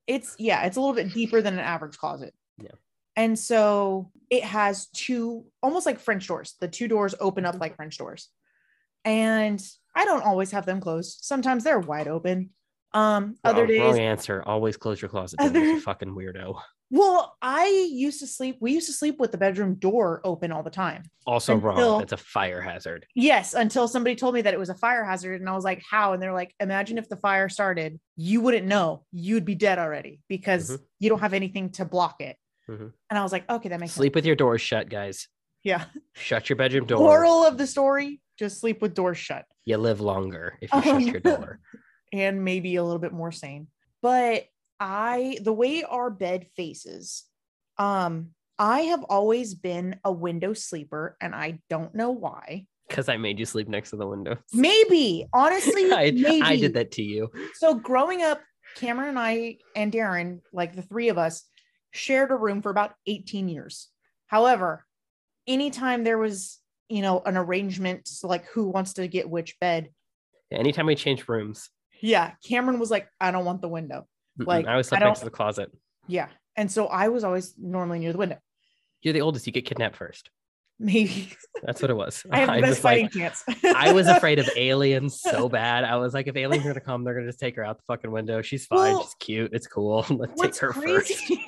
it's yeah, it's a little bit deeper than an average closet. Yeah. And so it has two almost like French doors. The two doors open up like French doors. And I don't always have them closed. Sometimes they're wide open. Um, other Wrong- days, Wrong answer. Always close your closet Other- fucking weirdo. Well, I used to sleep. We used to sleep with the bedroom door open all the time. Also Until- wrong. That's a fire hazard. Yes, until somebody told me that it was a fire hazard, and I was like, "How?" And they're like, "Imagine if the fire started, you wouldn't know. You'd be dead already because Mhm. you don't have anything to block it." Mhm. And I was like, "Okay, that makes Sleep with your doors shut, guys. Yeah. Shut your bedroom door. Moral of the story: just sleep with doors shut, You live longer if you shut Um, your door. and maybe a little bit more sane. But I, the way our bed faces, um, I have always been a window sleeper, and I don't know why. Because I made you sleep next to the window. Maybe, honestly, I, maybe. I did that to you. So growing up, Camron and I and Darren, like the three of us, shared a room for about 18 years. However, anytime there was, you know, an arrangement, so like who wants to get which bed, Anytime we change rooms, yeah, Camron was like, I don't want the window. Like, I always I slept next to the closet. Yeah. And so I was always normally near the window. You're the oldest. You get kidnapped first. Maybe That's what it was. I have the I best was like, chance. I was afraid of aliens so bad. I was like, if aliens are gonna come, they're gonna just take her out the fucking window. She's fine. Well, She's cute. It's cool. Let's take What's her crazy?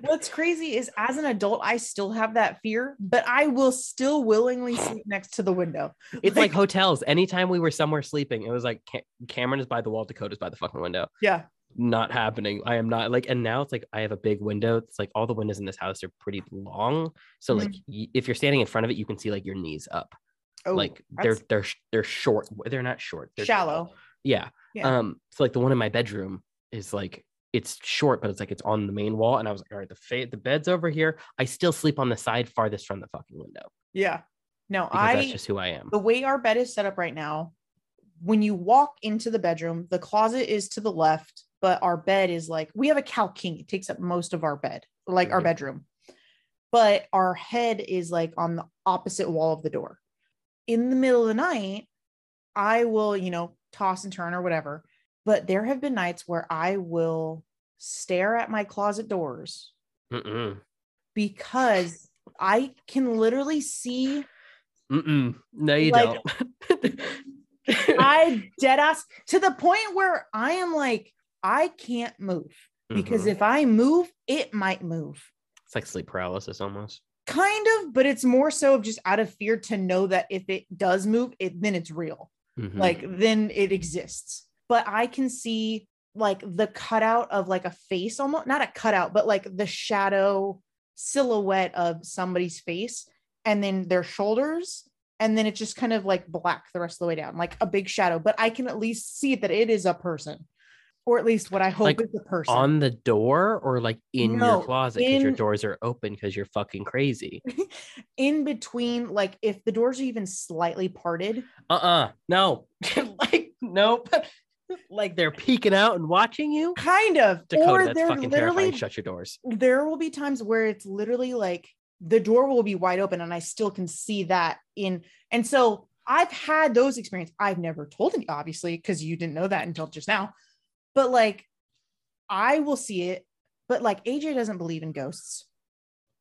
What's crazy is as an adult, I still have that fear, but I will still willingly sleep next to the window. It's like hotels. Anytime we were somewhere sleeping, it was like Ca- Camron is by the wall, Dakota's by the fucking window. yeah, Not happening. I am not like, and now it's like I have a big window. It's like all the windows in this house are pretty long. So like, y- if you're standing in front of it, you can see like your knees up. oh, like they're that's they're they're short. They're not short. They're tall. shallow. Yeah. Yeah. Um. So like the one in my bedroom is like it's short, but it's like it's on the main wall. And I was like, all right, the fa- the bed's over here. I still sleep on the side farthest from the fucking window Yeah. No, because I that's just who I am. the way our bed is set up right now, when you walk into the bedroom, the closet is to the left, but our bed is like we have a Cal King. It takes up most of our bed, like our Mhm. bedroom. But our head is like on the opposite wall of the door. In the middle of the night, I will, you know, toss and turn or whatever. But there have been nights where I will stare at my closet doors Mm-mm. because I can literally see Mm-mm. No, you Like- don't. I dead ass to the point where I am like, I can't move because Mhm. if I move, it might move. it's like sleep paralysis almost. Kind of, but it's more so of just out of fear to know that if it does move, it then it's real. Mhm. Like then it exists. But I can see like the cutout of like a face almost not a cutout, but like the shadow silhouette of somebody's face and then their shoulders. And then it's just kind of like black the rest of the way down, like a big shadow. But I can at least see that it is a person, or at least what I hope Like, is a person. on the door or like in No, your closet because your doors are open because you're fucking crazy. in between, like if the doors are even slightly parted, Uh-uh. No. like nope. like they're peeking out and watching you. kind of, Dakota, or that's fucking literally terrifying. Shut your doors. there will be times where it's literally like the door will be wide open and I still can see that in and so I've had those experiences. I've never told you obviously because you didn't know that until just now. But like I will see it, but like AJ doesn't believe in ghosts.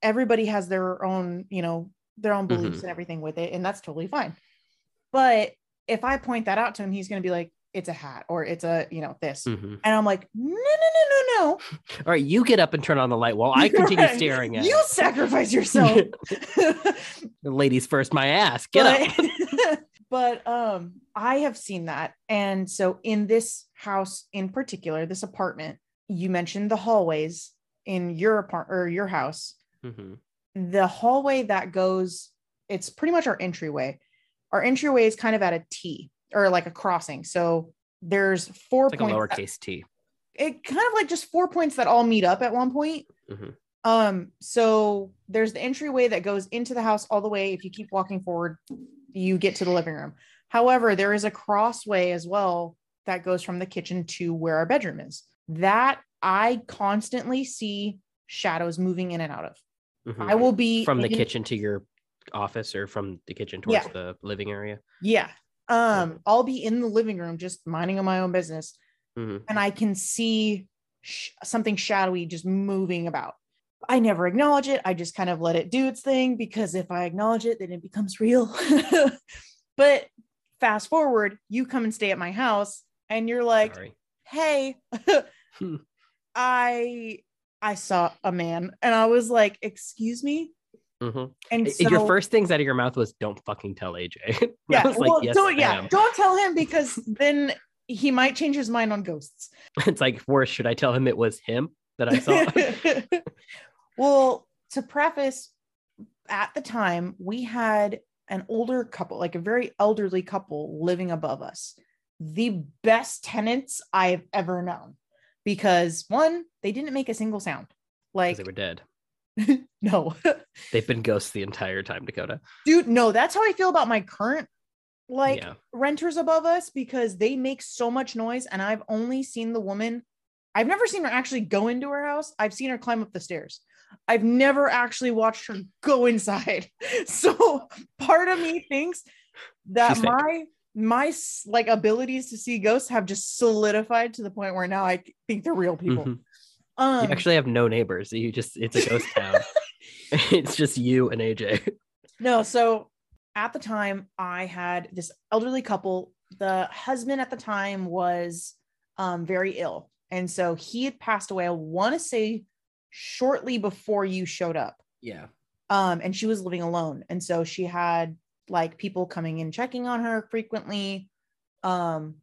Everybody has their own, you know, their own beliefs Mhm. and everything with it and that's totally fine. But if I point that out to him, he's going to be like it's a hat or it's a, you know, this. Mhm. And I'm like, no, no, no, no, no. All right, you get up and turn on the light while I continue Right. staring at You it. sacrifice yourself. Ladies first, my ass. Get up. but, but um, I have seen that, and so in this house in particular, this apartment, you mentioned the hallways in your apart or your house. Mhm. The hallway that goes, it's pretty much our entryway. Our entryway is kind of at a T or like a crossing. So there's four It's like a points. that- lowercase t. it kind of like just four points that all meet up at one point. Mhm. Um, so there's the entryway that goes into the house all the way. If you keep walking forward, you get to the living room. However, there is a crossway as well that goes from the kitchen to where our bedroom is. That I constantly see shadows moving in and out of. Mhm. I will be from the in- kitchen to your office or from the kitchen towards Yeah. the living area. Yeah. Um, I'll be in the living room just minding my own business. Mhm. and I can see sh- something shadowy just moving about. I never acknowledge it. I just kind of let it do its thing because if I acknowledge it, then it becomes real. but fast forward, you come and stay at my house and you're like, Sorry. "Hey, Hmm. I I saw a man." And I was like, "Excuse me?" Mhm. And so, Your first things out of your mouth was "Don't fucking tell AJ." Yeah, like, well, "Yes, don't yeah, am." don't tell him because then he might change his mind on ghosts. It's like worse. Should I tell him it was him that I saw? well, to preface, at the time, we had an older couple, like a very elderly couple living above us. The best tenants I've ever known because one, they didn't make a single sound. Like, they were dead. no, They've been ghosts the entire time, Dakota. dude, no, that's how I feel about my current like yeah. renters above us because they make so much noise and I've only seen the woman I've never seen her actually go into her house. I've seen her climb up the stairs. I've never actually watched her go inside. So part of me thinks that She's fake. My like abilities to see ghosts have just solidified to the point where now I think they're real people. Mhm. Um you actually have no neighbors. You just it's a ghost town. it's just you and AJ. No, so at the time I had this elderly couple. The husband at the time was um, very ill. And so he had passed away, I want to say shortly before you showed up. Yeah. Um, and she was living alone. And so she had like people coming in checking on her frequently. Um,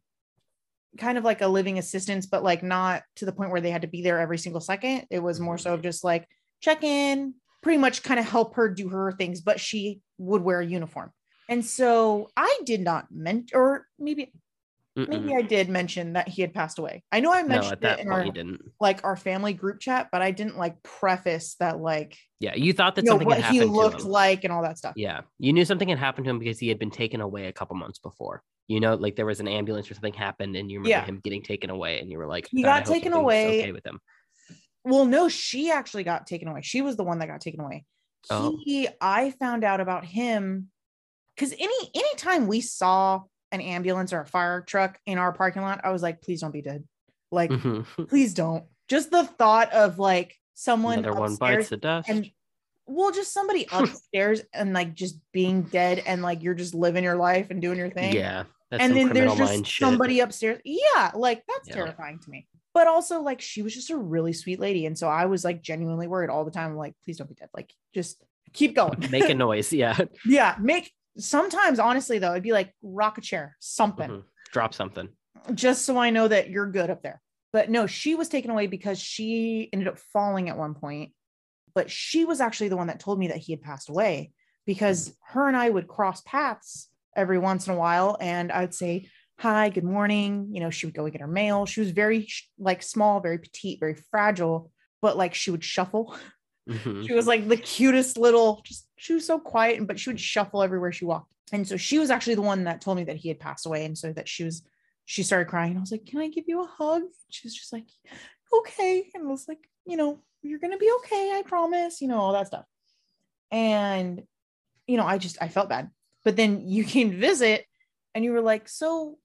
kind of like a living assistance, but like not to the point where they had to be there every single second. It was more so just like check in, pretty much kind of help her do her things, but she would wear a uniform. And so I did not mention, or maybe maybe Mm-mm. I did mention that he had passed away. I know I mentioned that it in our didn't. like our family group chat, but I didn't like preface that like Yeah, you thought that you know something what had he looked like and all that stuff. Yeah, you knew something had happened to him because he had been taken away a couple months before. You know, like there was an ambulance or something happened, and you remember Yeah. him getting taken away, and you were like, He got taken away. Okay with him. Well, no, she actually got taken away. She was the one that got taken away. Oh. He, I found out about him because any anytime we saw an ambulance or a fire truck in our parking lot, I was like, please don't be dead. Like, Mhm. please don't. Just the thought of like someone Another one upstairs bites the dust. and well, just somebody upstairs and like just being dead and like you're just living your life and doing your thing. yeah, that's and then there's just shit. somebody upstairs. Yeah, like that's Yeah. terrifying to me. But also, like, she was just a really sweet lady. And so I was like genuinely worried all the time. Like, please don't be dead. Like, just keep going. Make a noise. Yeah, yeah. Make sometimes, honestly, though, it'd be like rock a chair, something, Mhm. drop something. just so I know that you're good up there. But no, she was taken away because she ended up falling at one point. But she was actually the one that told me that he had passed away because her and I would cross paths every once in a while. And I'd say, Hi, good morning. You know, she would go and get her mail. She was very like small, very petite, very fragile, but like she would shuffle. Mhm. She was like the cutest little, just she was so quiet, but she would shuffle everywhere she walked. And so she was actually the one that told me that he had passed away. And so that she was, she started crying. I was like, Can I give you a hug? She was just like, Okay. And I was like, You know, you're going to be okay. I promise, you know, all that stuff. And, you know, I just, I felt bad. But then you came to visit and you were like, So,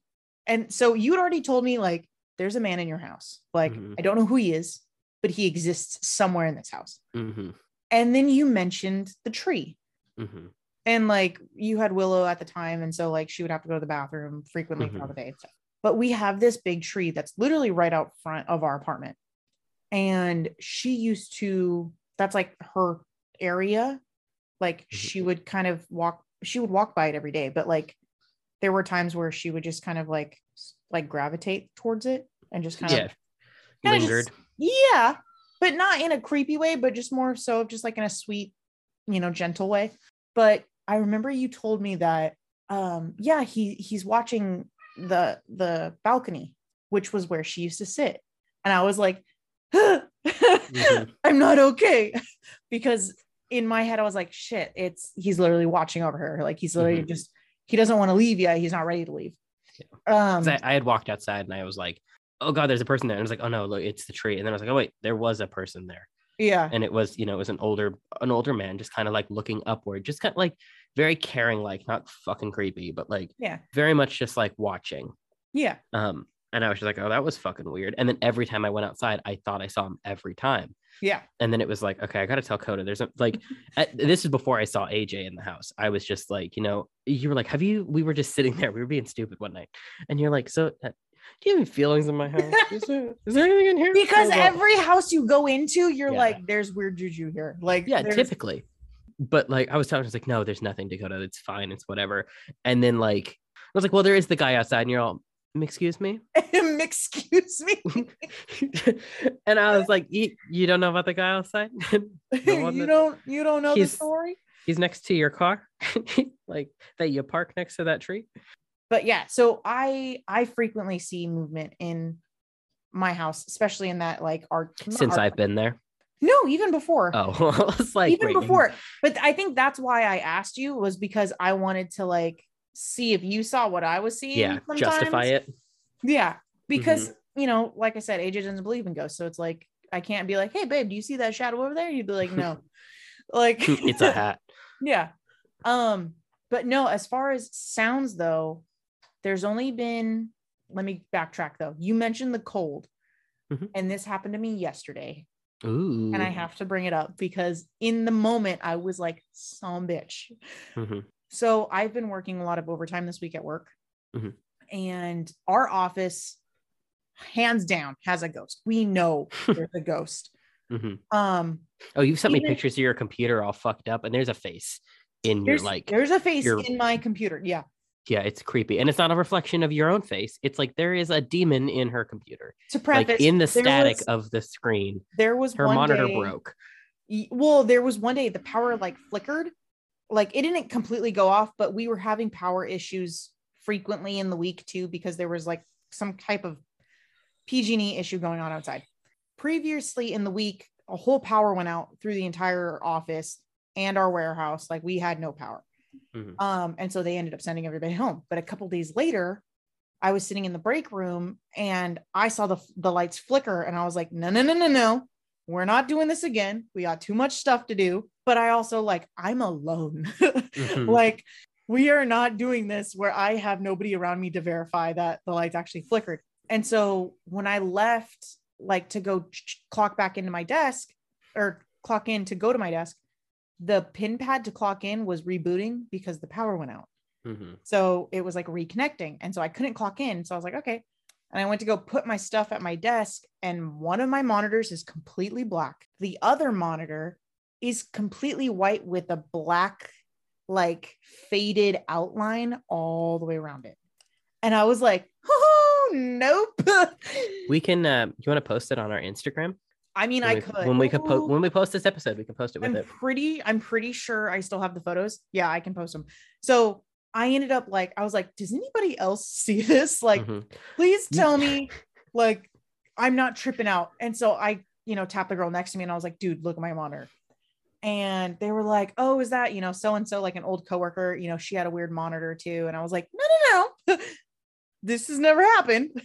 and so you had already told me, like, there's a man in your house. Like, Mhm. I don't know who he is, but he exists somewhere in this house. Mhm. And then you mentioned the tree. Mhm. And like you had Willow at the time. And so like she would have to go to the bathroom frequently throughout the day and stuff. But we have this big tree that's literally right out front of our apartment. And she used to, that's like her area. Like Mhm. she would kind of walk, she would walk by it every day. But like there were times where she would just kind of like, like gravitate towards it and just kind Yeah, of just- lingered. Yeah, but not in a creepy way, but just more so just like in a sweet, you know, gentle way. But I remember you told me that um yeah, he he's watching the the balcony, which was where she used to sit. And I was like, Mhm. I'm not okay. because in my head, I was like, shit, it's he's literally watching over her. Like he's literally Mhm. just he doesn't want to leave yet. He's not ready to leave. Um 'Cause I, I had walked outside and I was like, "Oh God, there's a person there." And I was like, "Oh no, look, it's the tree." And then I was like, "Oh wait, there was a person there." yeah. and it was you know it was an older an older man just kind of like looking upward just kind of like very caring like not fucking creepy but like Yeah. very much just like watching Yeah. um And I was just like, oh, that was fucking weird. And then every time I went outside, I thought I saw him every time. Yeah. And then it was like, okay, I got to tell Coda. There's a, like, at, this is before I saw AJ in the house. I was just like, you know, you were like, have you, we were just sitting there. We were being stupid one night. And you're like, so uh, do you have any feelings in my house? Is there, is there anything in here? Because was every house you go into, you're Yeah. like, there's weird juju here. Like, yeah, there's- typically. But like, I was telling her, I was like, no, there's nothing, Dakota. It's fine. It's whatever. And then like, I was like, well, there is the guy outside. And you're all, "Mm, excuse me? excuse me. and I was like, you, you don't know about the guy outside? The you don't you don't know the story? He's next to your car, like that you park next to that tree. But yeah, so I I frequently see movement in my house, especially in that like art Since art- I've been there. no, even before. Oh, I was like, even wait, before. But I think that's why I asked you was because I wanted to like see if you saw what I was seeing. Yeah, justify it. Yeah, because Mm-hmm. you know, like I said, AJ doesn't believe in ghosts, so it's like I can't be like, "Hey, babe, do you see that shadow over there?" You'd be like, "No," like it's a hat. yeah. Um, but no, as far as sounds though, there's only been. Let me backtrack though. You mentioned the cold, Mhm. and this happened to me yesterday, Ooh. and I have to bring it up because in the moment I was like, "Some bitch." Mhm. So I've been working a lot of overtime this week at work. Mhm. And our office, hands down, has a ghost. We know there's a ghost. Mhm. Um, Oh, you've sent me pictures of your computer all fucked up, and there's a face in your like. there's a face your- in my computer. Yeah. Yeah, it's creepy, and it's not a reflection of your own face. It's like there is a demon in her computer, To preface, like in the static was- of the screen. there was Her monitor day- broke. Well, there was one day the power like flickered, like it didn't completely go off, but we were having power issues frequently in the week too because there was like some type of PG&E issue going on outside. Previously in the week, a whole power went out through the entire office and our warehouse. Like we had no power. Mhm. Um, and so they ended up sending everybody home. But a couple days later, I was sitting in the break room and I saw the the lights flicker, and I was like, no, no, no, no, no. We're not doing this again. We got too much stuff to do. But I also like, I'm alone. Mhm. like, we are not doing this where I have nobody around me to verify that the lights actually flickered. And so when I left, like to go ch- clock back into my desk or clock in to go to my desk, the pin pad to clock in was rebooting because the power went out. Mhm. So it was like reconnecting. And so I couldn't clock in. So I was like, okay. And I went to go put my stuff at my desk, and one of my monitors is completely black. The other monitor is completely white with a black, like faded outline all the way around it. And I was like, oh, nope. We can. Uh, you want to post it on our Instagram? I mean, When I we, could. when we could post when we post this episode, we can post it with I'm it. pretty, I'm pretty sure I still have the photos. Yeah, I can post them. So I ended up like, I was like, does anybody else see this? Like, Mhm. please tell me, like, I'm not tripping out. And so I, you know, tapped the girl next to me and I was like, dude, look at my monitor. And they were like, oh, is that, you know, so and so, like an old coworker, you know, she had a weird monitor too. And I was like, no, no, no, this has never happened.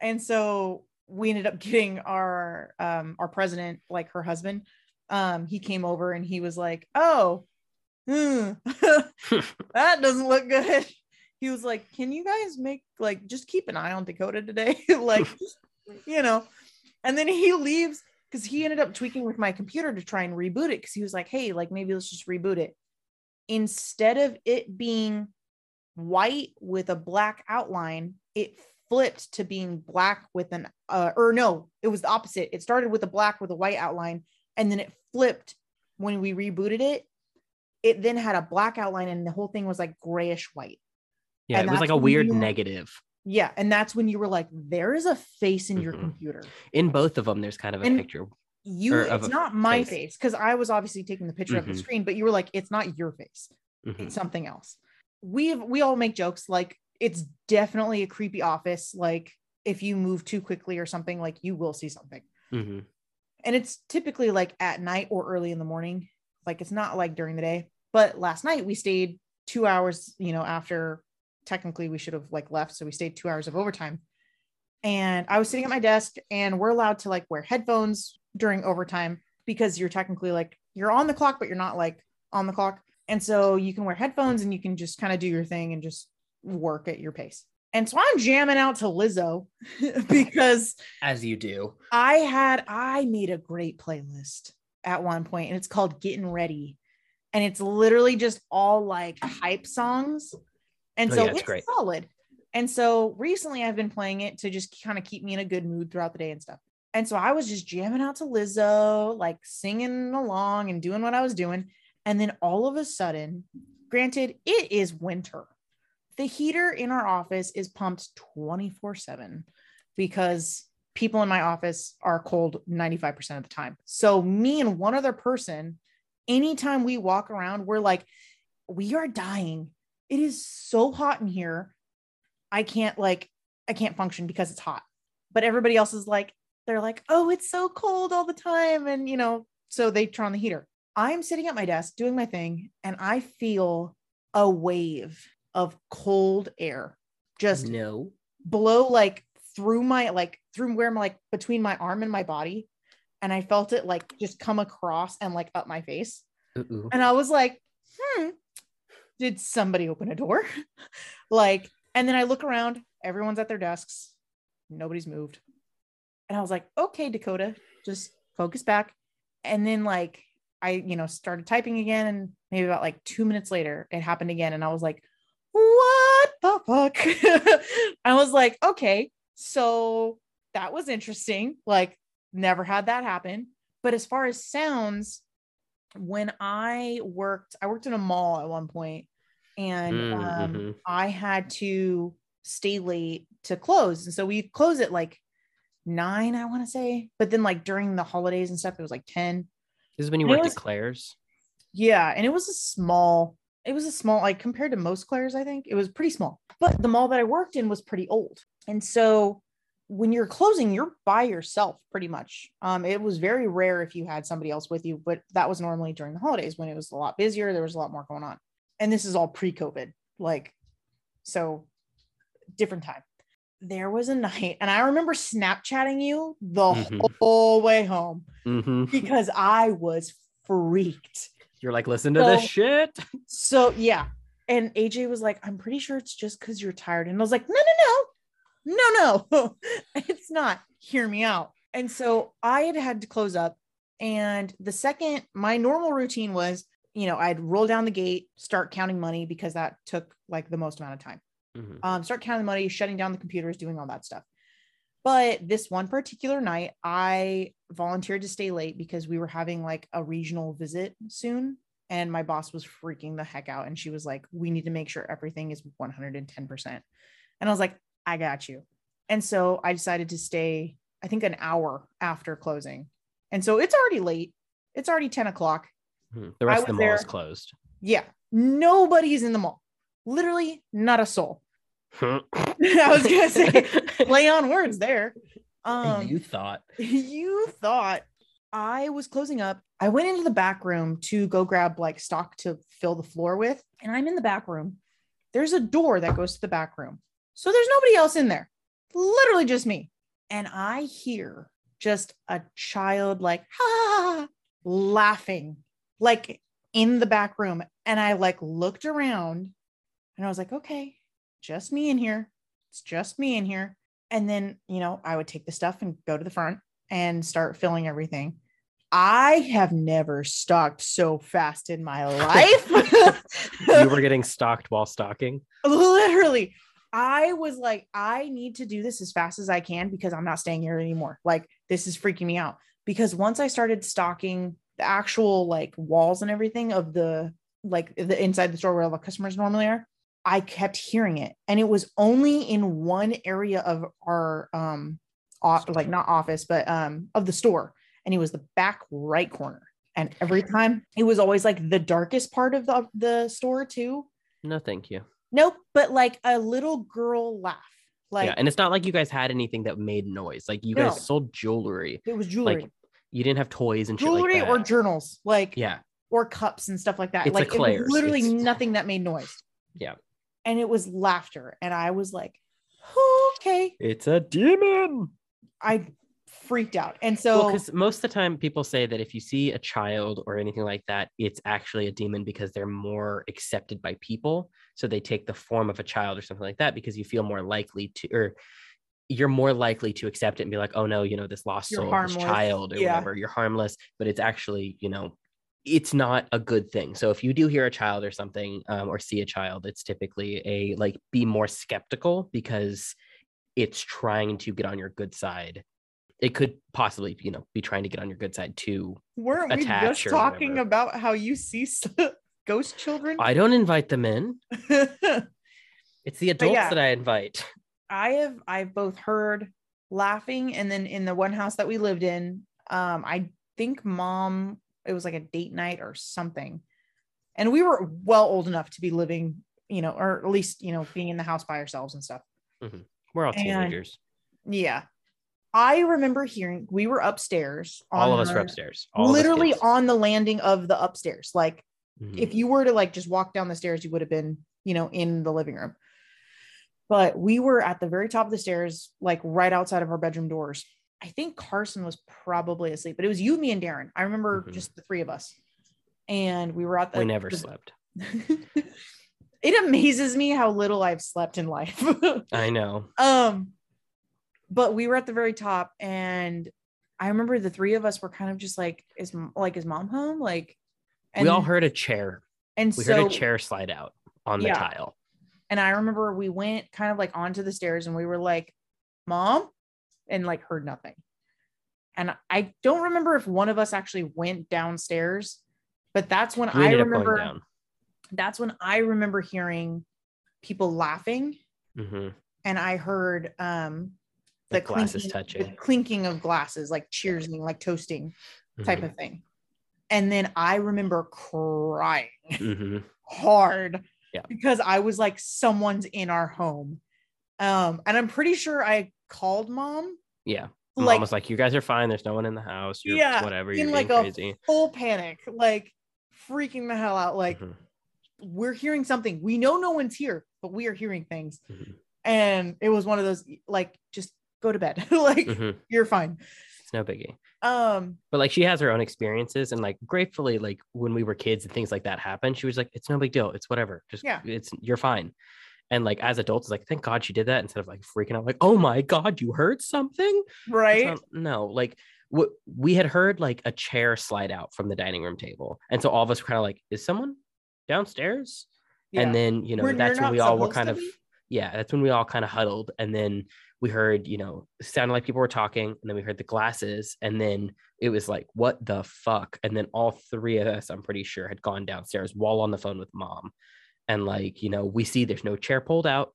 and so we ended up getting our um our president, like her husband. Um, he came over and he was like, oh, hmm, that doesn't look good. He was like, Can you guys make like just keep an eye on Dakota today? like, you know, and then he leaves because he ended up tweaking with my computer to try and reboot it because he was like, Hey, like maybe let's just reboot it. Instead of it being white with a black outline, it flipped to being black with an uh or no, it was the opposite. It started with a black with a white outline, and then it flipped when we rebooted it. It then had a black outline and the whole thing was like grayish white. Yeah, And it was like a weird you- negative. Yeah. And that's when you were like, there is a face in your Mhm. computer. In both of them, there's kind of a And- picture. You, it's not my face. because I was obviously taking the picture of the Mhm. screen, but you were like, it's not your face, Mhm. it's something else. We have, we all make jokes like it's definitely a creepy office. Like if you move too quickly or something, like you will see something. Mhm. And it's typically like at night or early in the morning. Like it's not like during the day. But last night we stayed two hours, you know, after technically we should have like left. So we stayed two hours of overtime. And I was sitting at my desk and we're allowed to like wear headphones during overtime because you're technically like you're on the clock, but you're not like on the clock. And so you can wear headphones and you can just kind of do your thing and just work at your pace. And so I'm jamming out to Lizzo because As you do. I had I made a great playlist at one point and it's called Getting Ready. And it's literally just all like hype songs. And Oh, so yeah, it's it's great. solid. And so recently I've been playing it to just kind of keep me in a good mood throughout the day and stuff. And so I was just jamming out to Lizzo, like singing along and doing what I was doing. And then all of a sudden, granted, it is winter. The heater in our office is pumped 24 7 because people in my office are cold 95% of the time. So, me and one other person, anytime we walk around, we're like, we are dying. It is so hot in here. I can't, like, I can't function because it's hot. But everybody else is like, they're like, oh, it's so cold all the time. And, you know, so they turn on the heater. I'm sitting at my desk doing my thing, and I feel a wave of cold air. Just No. blow like through my like through where my like between my arm and my body. And i felt it like just come across and like up my face. Uh-uh. and i was like hmm did somebody open a door? Like and then i look around everyone's at their desks nobody's moved. And i was like okay dakota just focus back. And then like i you know started typing again and maybe about like two minutes later it happened again and i was like what the fuck i was like okay so that was interesting like never had that happen but as far as sounds when i worked i worked in a mall at one point and um, Mhm. I had to stay late to close. And so we close at like nine, I want to say. But then like during the holidays and stuff, it was like 10. This is when you And worked was- at Claire's. Yeah. And it was a small, it was a small, like compared to most Claire's, I think it was pretty small. But the mall that I worked in was pretty old. And so when you're closing, you're by yourself pretty much. Um, it was very rare if you had somebody else with you, but that was normally during the holidays when it was a lot busier, there was a lot more going on. And this is all pre-COVID, like so different time. There was a night, and I remember Snapchatting you the Mhm. whole way home hmm because I was freaked. You're like, listen to So- this shit. So yeah. And AJ was like, I'm pretty sure it's just because you're tired. And I was like, no, no, no, no, no, it's not. Hear me out. And so I had had to close up. And the second, my normal routine was, you know, I'd roll down the gate, start counting money because that took like the most amount of time. Mhm. Um, start counting money, shutting down the computers, doing all that stuff. But this one particular night, I volunteered to stay late because we were having like a regional visit soon. And my boss was freaking the heck out. And she was like, We need to make sure everything is 110%. And I was like, I got you. And so I decided to stay, I think, an hour after closing. And so it's already late. It's already 10 o'clock. Mhm. The rest of the mall is closed. Yeah. Nobody's in the mall. Literally, not a soul. I I was gonna say play on words there. Um, you thought. you thought I was closing up. I went into the back room to go grab like stock to fill the floor with, and I'm in the back room. There's a door that goes to the back room. So there's nobody else in there, literally just me. And I hear just a child like, ha, laughing, like in the back room. And I like looked around and I was like, okay, just me in here. It's just me in here. And then, you know, I would take the stuff and go to the front and start filling everything. I have never stocked so fast in my life. You were getting stalked while stalking. Literally, I was like, I need to do this as fast as I can because I'm not staying here anymore. Like, this is freaking me out. Because once I started stocking the actual like walls and everything of the like the inside the store where all the customers normally are, I kept hearing it. And it was only in one area of our um off, like not office, but um of the store. And it was the back right corner. And every time it was always like the darkest part of the, the store too. No, thank you. Nope, but like a little girl laugh. Like yeah, and it's not like you guys had anything that made noise. Like you No. guys sold jewelry. it was jewelry. Like you didn't have toys and jewelry shit like or journals, like yeah, or cups and stuff like that. It's like it was literally It's- nothing that made noise. Yeah. And it was laughter. And I was like, okay. it's a demon. I freaked out. And so because most of the time people say that if you see a child or anything like that, it's actually a demon because they're more accepted by people. So they take the form of a child or something like that because you feel more likely to, or you're more likely to accept it and be like, oh no, you know, this lost You're soul, harmless. this child or Yeah. whatever, you're harmless, but it's actually, you know, it's not a good thing. So if you do hear a child or something um, or see a child, it's typically a like be more skeptical because it's trying to get on your good side. It could possibly, you know, be trying to get on your good side too. weren't we just talking whatever. about how you see ghost children? I don't invite them in. It's the adults yeah. that I invite. I have I've both heard laughing and then in the one house that we lived in, um, I think mom it was like a date night or something. And we were well old enough to be living, you know, or at least, you know, being in the house by ourselves and stuff. We're all And- teenagers. Yeah. I remember hearing we were upstairs. All of us are the- upstairs. All literally on the landing of the upstairs. Like Mhm. if you were to like just walk down the stairs, you would have been, you know, in the living room. But we were at the very top of the stairs, like right outside of our bedroom doors. I think Carson was probably asleep, but it was you, me, and Darren. I remember Mhm. just the three of us. And we were at the we never the- slept. it amazes me how little I've slept in life. I know. um, but we were at the very top, and I remember the three of us were kind of just like, is like is mom home? Like, and we all heard a chair. and We so heard a chair slide out on the Yeah. tile. And I remember we went kind of like onto the stairs and we were like, Mom, and like heard nothing. And I don't remember if one of us actually went downstairs, but that's when We I remember that's when I remember hearing people laughing hmm and I heard um the Like glasses clinking, touching. the clinking of glasses, like cheersing, like toasting type Mhm. of thing. And then I remember crying Mhm. hard Yeah. because I was like, someone's in our home. Um, and I'm pretty sure I called mom Yeah. Mom like was like, "You guys are fine. There's no one in the house. You're Yeah, whatever. You're like being a crazy." full panic, like freaking the hell out. Like Mhm. we're hearing something. We know no one's here, but we are hearing things. Mhm. And it was one of those like just go to bed. like Mhm. you're fine. It's no biggie. Um, But like she has her own experiences, and like gratefully, like when we were kids and things like that happened, she was like, "It's no big deal. It's whatever. Just Yeah. it's you're fine." And like as adults, it's like, thank God she did that instead of like freaking out, like, "Oh my God, you heard something?" Right. not- no, like what we had heard like a chair slide out from the dining room table, and so all of us were kind of like, "Is someone downstairs?" Yeah. And then you know We're- that's when we all were kind of be? yeah, that's when we all kind of huddled, and then we heard you know sounded like people were talking, and then we heard the glasses, and then it was like what the fuck, and then all three of us, I'm pretty sure, had gone downstairs while on the phone with mom, and like you know we see there's no chair pulled out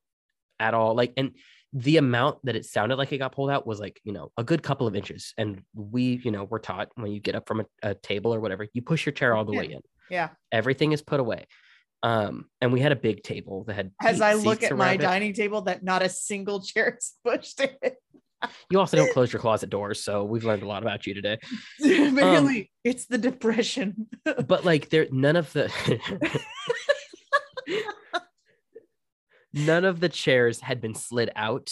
at all, like and the amount that it sounded like it got pulled out was like you know a good couple of inches and we you know were taught when you get up from a, a table or whatever you push your chair all the way in Yeah. everything is put away um and we had a big table that had As I look at my it. dining table, that not a single chair is pushed in. you also don't close your closet doors so we've learned a lot about you today Barely. it's the depression. but like there none of the none of the chairs had been slid out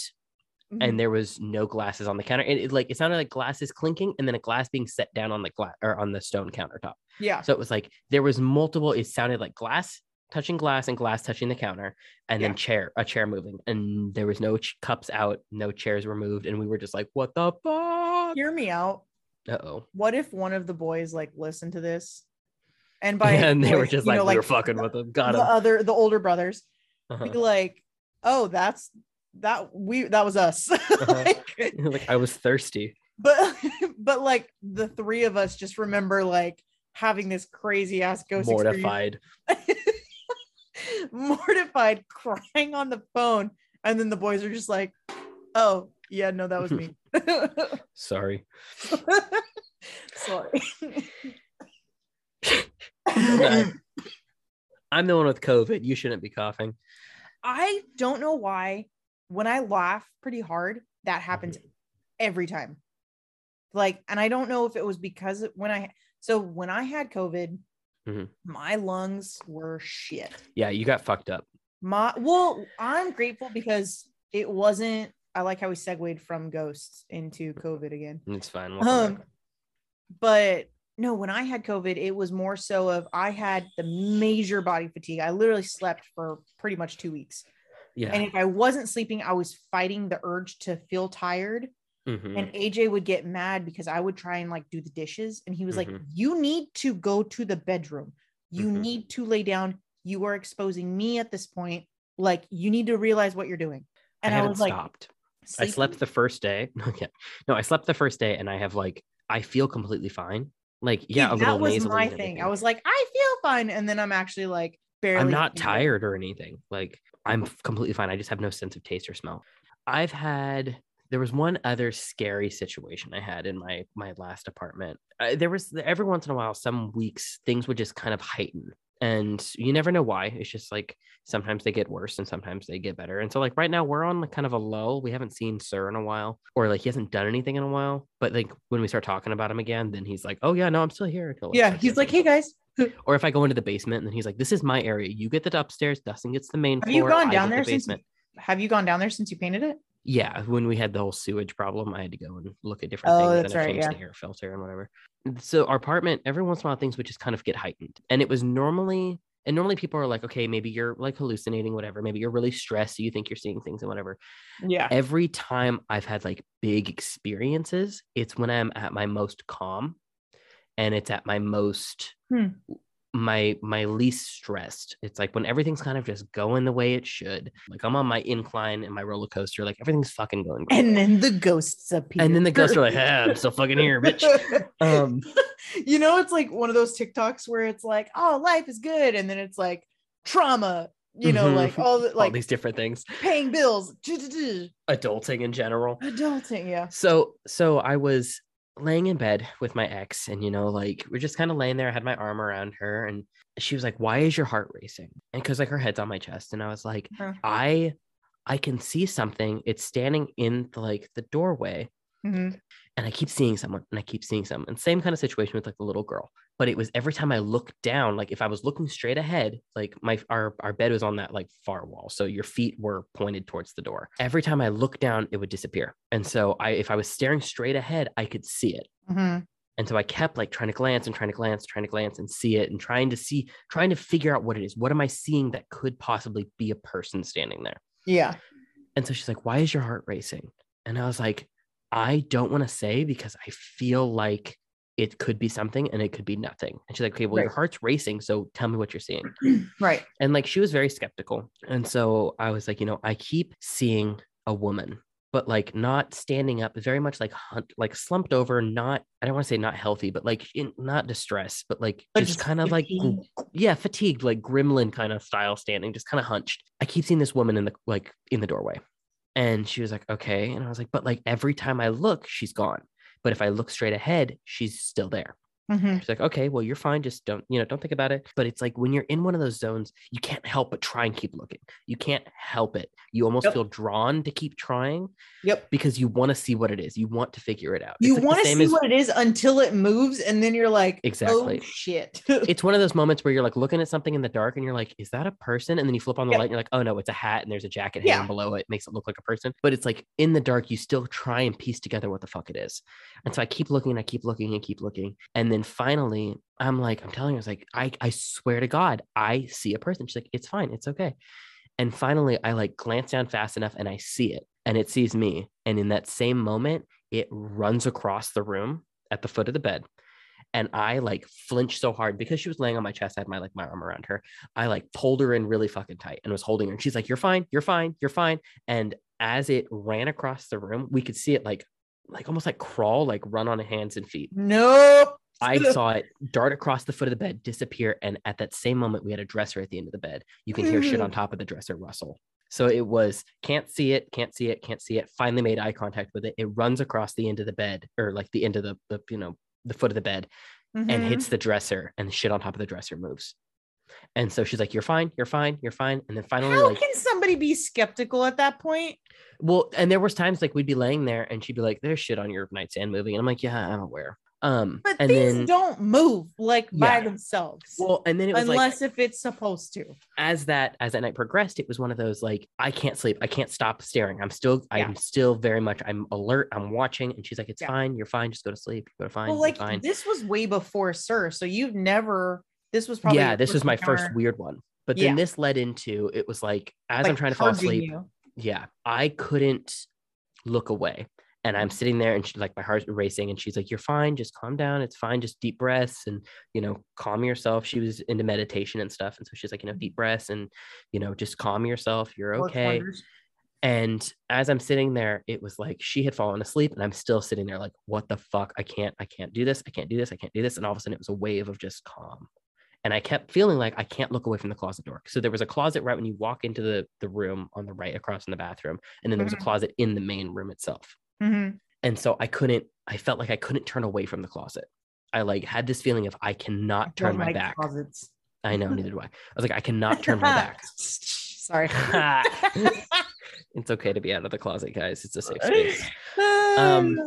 Mm-hmm. and there was no glasses on the counter and it like it sounded like glasses clinking and then a glass being set down on the glass or on the stone countertop yeah. So it was like there was multiple. It sounded like glass touching glass and glass touching the counter, and Yeah. then chair a chair moving, and there was no ch- cups out, no chairs were moved, and we were just like, "What the fuck?" Hear me out. Uh oh. What if one of the boys like listened to this? And by and they were just like, know, "We were fucking with them." Got the him. other the older brothers Uh-huh. be like, oh, that's that we that was us. Uh-huh. like, like I was thirsty. but but like the three of us just remember like having this crazy ass ghost mortified. mortified, crying on the phone, and then the boys are just like, "Oh, yeah, no, that was me." Sorry. Sorry. I'm the one with COVID. You shouldn't be coughing. I don't know why when I laugh pretty hard, that happens Mm-hmm. every time. Like, and I don't know if it was because when I so when I had COVID, Mhm. my lungs were shit. Yeah, you got fucked up. My well, I'm grateful because it wasn't I like how we segued from ghosts into COVID again. It's fine. Um, but no, when I had COVID, it was more so of I had the major body fatigue. I literally slept for pretty much two weeks. yeah. And if I wasn't sleeping, I was fighting the urge to feel tired. Mhm. And AJ would get mad because I would try and like do the dishes. And he was like, Mhm. You need to go to the bedroom. You Mhm. need to lay down. You are exposing me at this point. Like, you need to realize what you're doing. And I I, was like, stopped. I slept the first day. No, I slept the first day and I have like I feel completely fine. Like, yeah, little that was my thing. I was like, I feel fine. And then I'm actually like, barely. I'm not feeling it. tired or anything. Like I'm completely fine. I just have no sense of taste or smell. I've had there was one other scary situation I had in my my last apartment. Uh, there was every once in a while, some weeks things would just kind of heighten, and you never know why. It's just like sometimes they get worse and sometimes they get better. And so like right now we're on like kind of a lull. We haven't seen Sir in a while, or like he hasn't done anything in a while. But like when we start talking about him again, then he's like, "Oh yeah, no, I'm still here." Yeah. He's like, Hey guys, or if I go into the basement and then he's like, "This is my area. You get the upstairs. Dustin gets the main have floor. you gone down there the since? basement." Have you gone down there since you painted it? Yeah, when we had the whole sewage problem, I had to go and look at different Oh, things that's and I right, changed yeah. the air filter and whatever. So our apartment, every once in a while, things would just kind of get heightened, and it was normally. And normally people are like, okay, maybe you're like hallucinating, whatever. Maybe you're really stressed, so you think you're seeing things and whatever. Yeah. Every time I've had like big experiences, it's when I'm at my most calm, and it's at my most Hmm. My my least stressed. It's like when everything's kind of just going the way it should. Like I'm on my incline and my roller coaster, like everything's fucking going. great. And then the ghosts appear. and then the ghosts are like, ah, I'm still fucking here, bitch. Um, you know, it's like one of those TikToks where it's like, oh, life is good. And then it's like trauma, you know, Mhm. like all the all like these different things, paying bills, adulting in general. adulting. Yeah. So so I was laying in bed with my ex, and you know, like we're just kind of laying there. I had my arm around her, and she was like, "Why is your heart racing?" And because like her head's on my chest, and I was like. "I I can see something. It's standing in the, like the doorway." Mhm. And I keep seeing someone and I keep seeing someone. And same kind of situation with like the little girl. But it was every time I looked down, like if I was looking straight ahead, like my our our bed was on that like far wall. So your feet were pointed towards the door. Every time I looked down, it would disappear. And so I if I was staring straight ahead, I could see it. Mhm. And so I kept like trying to glance and trying to glance, trying to glance and see it and trying to see, trying to figure out what it is. What am I seeing that could possibly be a person standing there? Yeah. And so she's like, Why is your heart racing? And I was like, I don't want to say because I feel like it could be something and it could be nothing. And she's like, Okay, well, your heart's racing. So tell me what you're seeing. Right. And like, she was very skeptical. And so I was like, You know, I keep seeing a woman, but like not standing up, very much like hunt, like slumped over, not, I don't want to say not healthy, but like in, not distressed, but like But just, just kind of like, yeah, fatigued, like gremlin kind of style standing, just kind of hunched. I keep seeing this woman in the like in the doorway. And she was like, okay. And I was like, but like every time I look, she's gone. But if I look straight ahead, she's still there. Mhm. She's like, okay, well, you're fine. Just don't, you know, don't think about it. But it's like when you're in one of those zones, you can't help but try and keep looking. You can't help it. You almost Yep. feel drawn to keep trying Yep. because you want to see what it is. You want to figure it out. You like want to see as- what it is until it moves, and then you're like, Exactly. oh shit. it's one of those moments where you're like looking at something in the dark and you're like, is that a person? And then you flip on the Yep. light and you're like, oh no, it's a hat and there's a jacket Yeah. hanging below it. Makes it look like a person. But it's like in the dark, you still try and piece together what the fuck it is. And so I keep looking, and I keep looking and keep looking. And then finally, I'm like, I'm telling her, I was like, I, I swear to God, I see a person. She's like, it's fine, it's okay. And finally, I like glance down fast enough and I see it and it sees me. And in that same moment, it runs across the room at the foot of the bed and I like flinched so hard because she was laying on my chest. I had my like my arm around her. I like pulled her in really fucking tight and was holding her. And she's like, "You're fine, you're fine, you're fine." And as it ran across the room, we could see it like like almost like crawl, like run on hands and feet. nope. I saw it dart across the foot of the bed, disappear, and at that same moment, we had a dresser at the end of the bed. You can hear shit on top of the dresser rustle. So it was can't see it, can't see it, can't see it. Finally made eye contact with it. It runs across the end of the bed, or like the end of the, the you know the foot of the bed, and Mhm. hits the dresser, and the shit on top of the dresser moves. And so she's like, "You're fine, you're fine, you're fine." And then finally, How like, can somebody be skeptical at that point? well, and there was times like we'd be laying there, and she'd be like, "There's shit on your nightstand moving," and I'm like, "Yeah, I'm aware." Um, But and things then don't move like by themselves. well, and then it was like unless if it's supposed to. as that as that night progressed, it was one of those like I can't sleep, I can't stop staring. I'm still Yeah. I'm still very much I'm alert, I'm watching, and she's like, it's Yeah. fine, you're fine, just go to sleep, go to fine, well, like fine. this was way before Sir, so you've never. This was probably yeah, this was my first weird one. But Yeah. then this led into it was like as I'm trying to fall asleep, you. yeah, I couldn't look away. And Mm-hmm. I'm sitting there and she like my heart's racing and she's like, You're fine, just calm down. It's fine. Just deep breaths and you know, calm yourself. She was into meditation and stuff. And so she's like, you know, deep breaths and you know, just calm yourself. You're okay. And as I'm sitting there, it was like she had fallen asleep and I'm still sitting there like, what the fuck? I can't, I can't do this. I can't do this. I can't do this. And all of a sudden it was a wave of just calm. And I kept feeling like I can't look away from the closet door. So there was a closet right when you walk into the, the room on the right across from the bathroom. And then there was a closet in the main room itself. Mhm. And so I couldn't, I felt like I couldn't turn away from the closet. I like had this feeling of I cannot turn my like back. Closets. I know, neither do I. I was like, I cannot turn my back. Sorry. it's okay to be out of the closet, guys. It's a safe space. Um,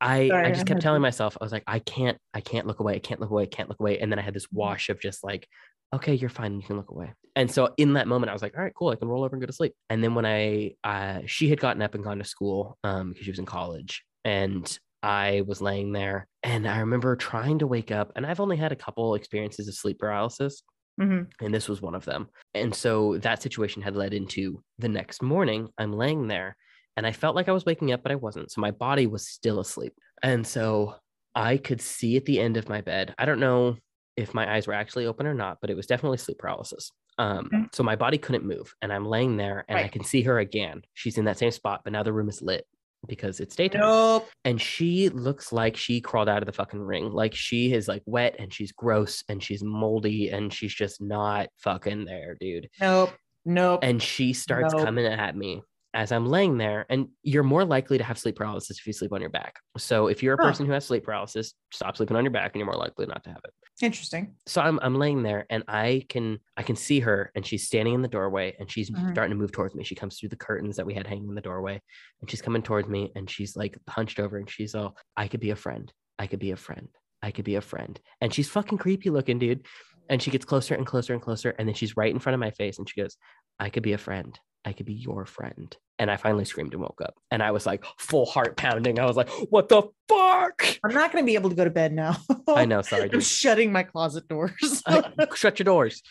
I, Sorry, I I just kept telling myself, I was like, I can't, I can't look away. I can't look away. I can't look away. And then I had this Mm-hmm. wash of just like, okay, you're fine. You can look away. And so in that moment, I was like, all right, cool. I can roll over and go to sleep. And then when I, uh, she had gotten up and gone to school um, because she was in college and I was laying there and I remember trying to wake up and I've only had a couple experiences of sleep paralysis Mhm. and this was one of them. And so that situation had led into the next morning, I'm laying there and I felt like I was waking up, but I wasn't. So my body was still asleep. And so I could see at the end of my bed. I don't know if my eyes were actually open or not, but it was definitely sleep paralysis. Um, Okay. So my body couldn't move and I'm laying there and I can see her again. She's in that same spot, but now the room is lit because it's daytime Nope. and she looks like she crawled out of the fucking ring. Like she is like wet and she's gross and she's moldy and she's just not fucking there, dude. Nope. Nope. And she starts Nope. coming at me as I'm laying there. And you're more likely to have sleep paralysis if you sleep on your back. So if you're a Huh. person who has sleep paralysis, stop sleeping on your back and you're more likely not to have it. Interesting. So I'm I'm laying there and I can I can see her and she's standing in the doorway and she's Mhm. starting to move towards me. She comes through the curtains that we had hanging in the doorway and she's coming towards me and she's like hunched over and she's all I could be a friend. I could be a friend. I could be a friend. And she's fucking creepy looking, dude. And she gets closer and closer and closer and then she's right in front of my face and she goes, I could be a friend. I could be your friend. And I finally screamed and woke up. And I was like full heart pounding. I was like, what the fuck? I'm not going to be able to go to bed now. I know, sorry, I'm shutting my closet doors. I- shut your doors.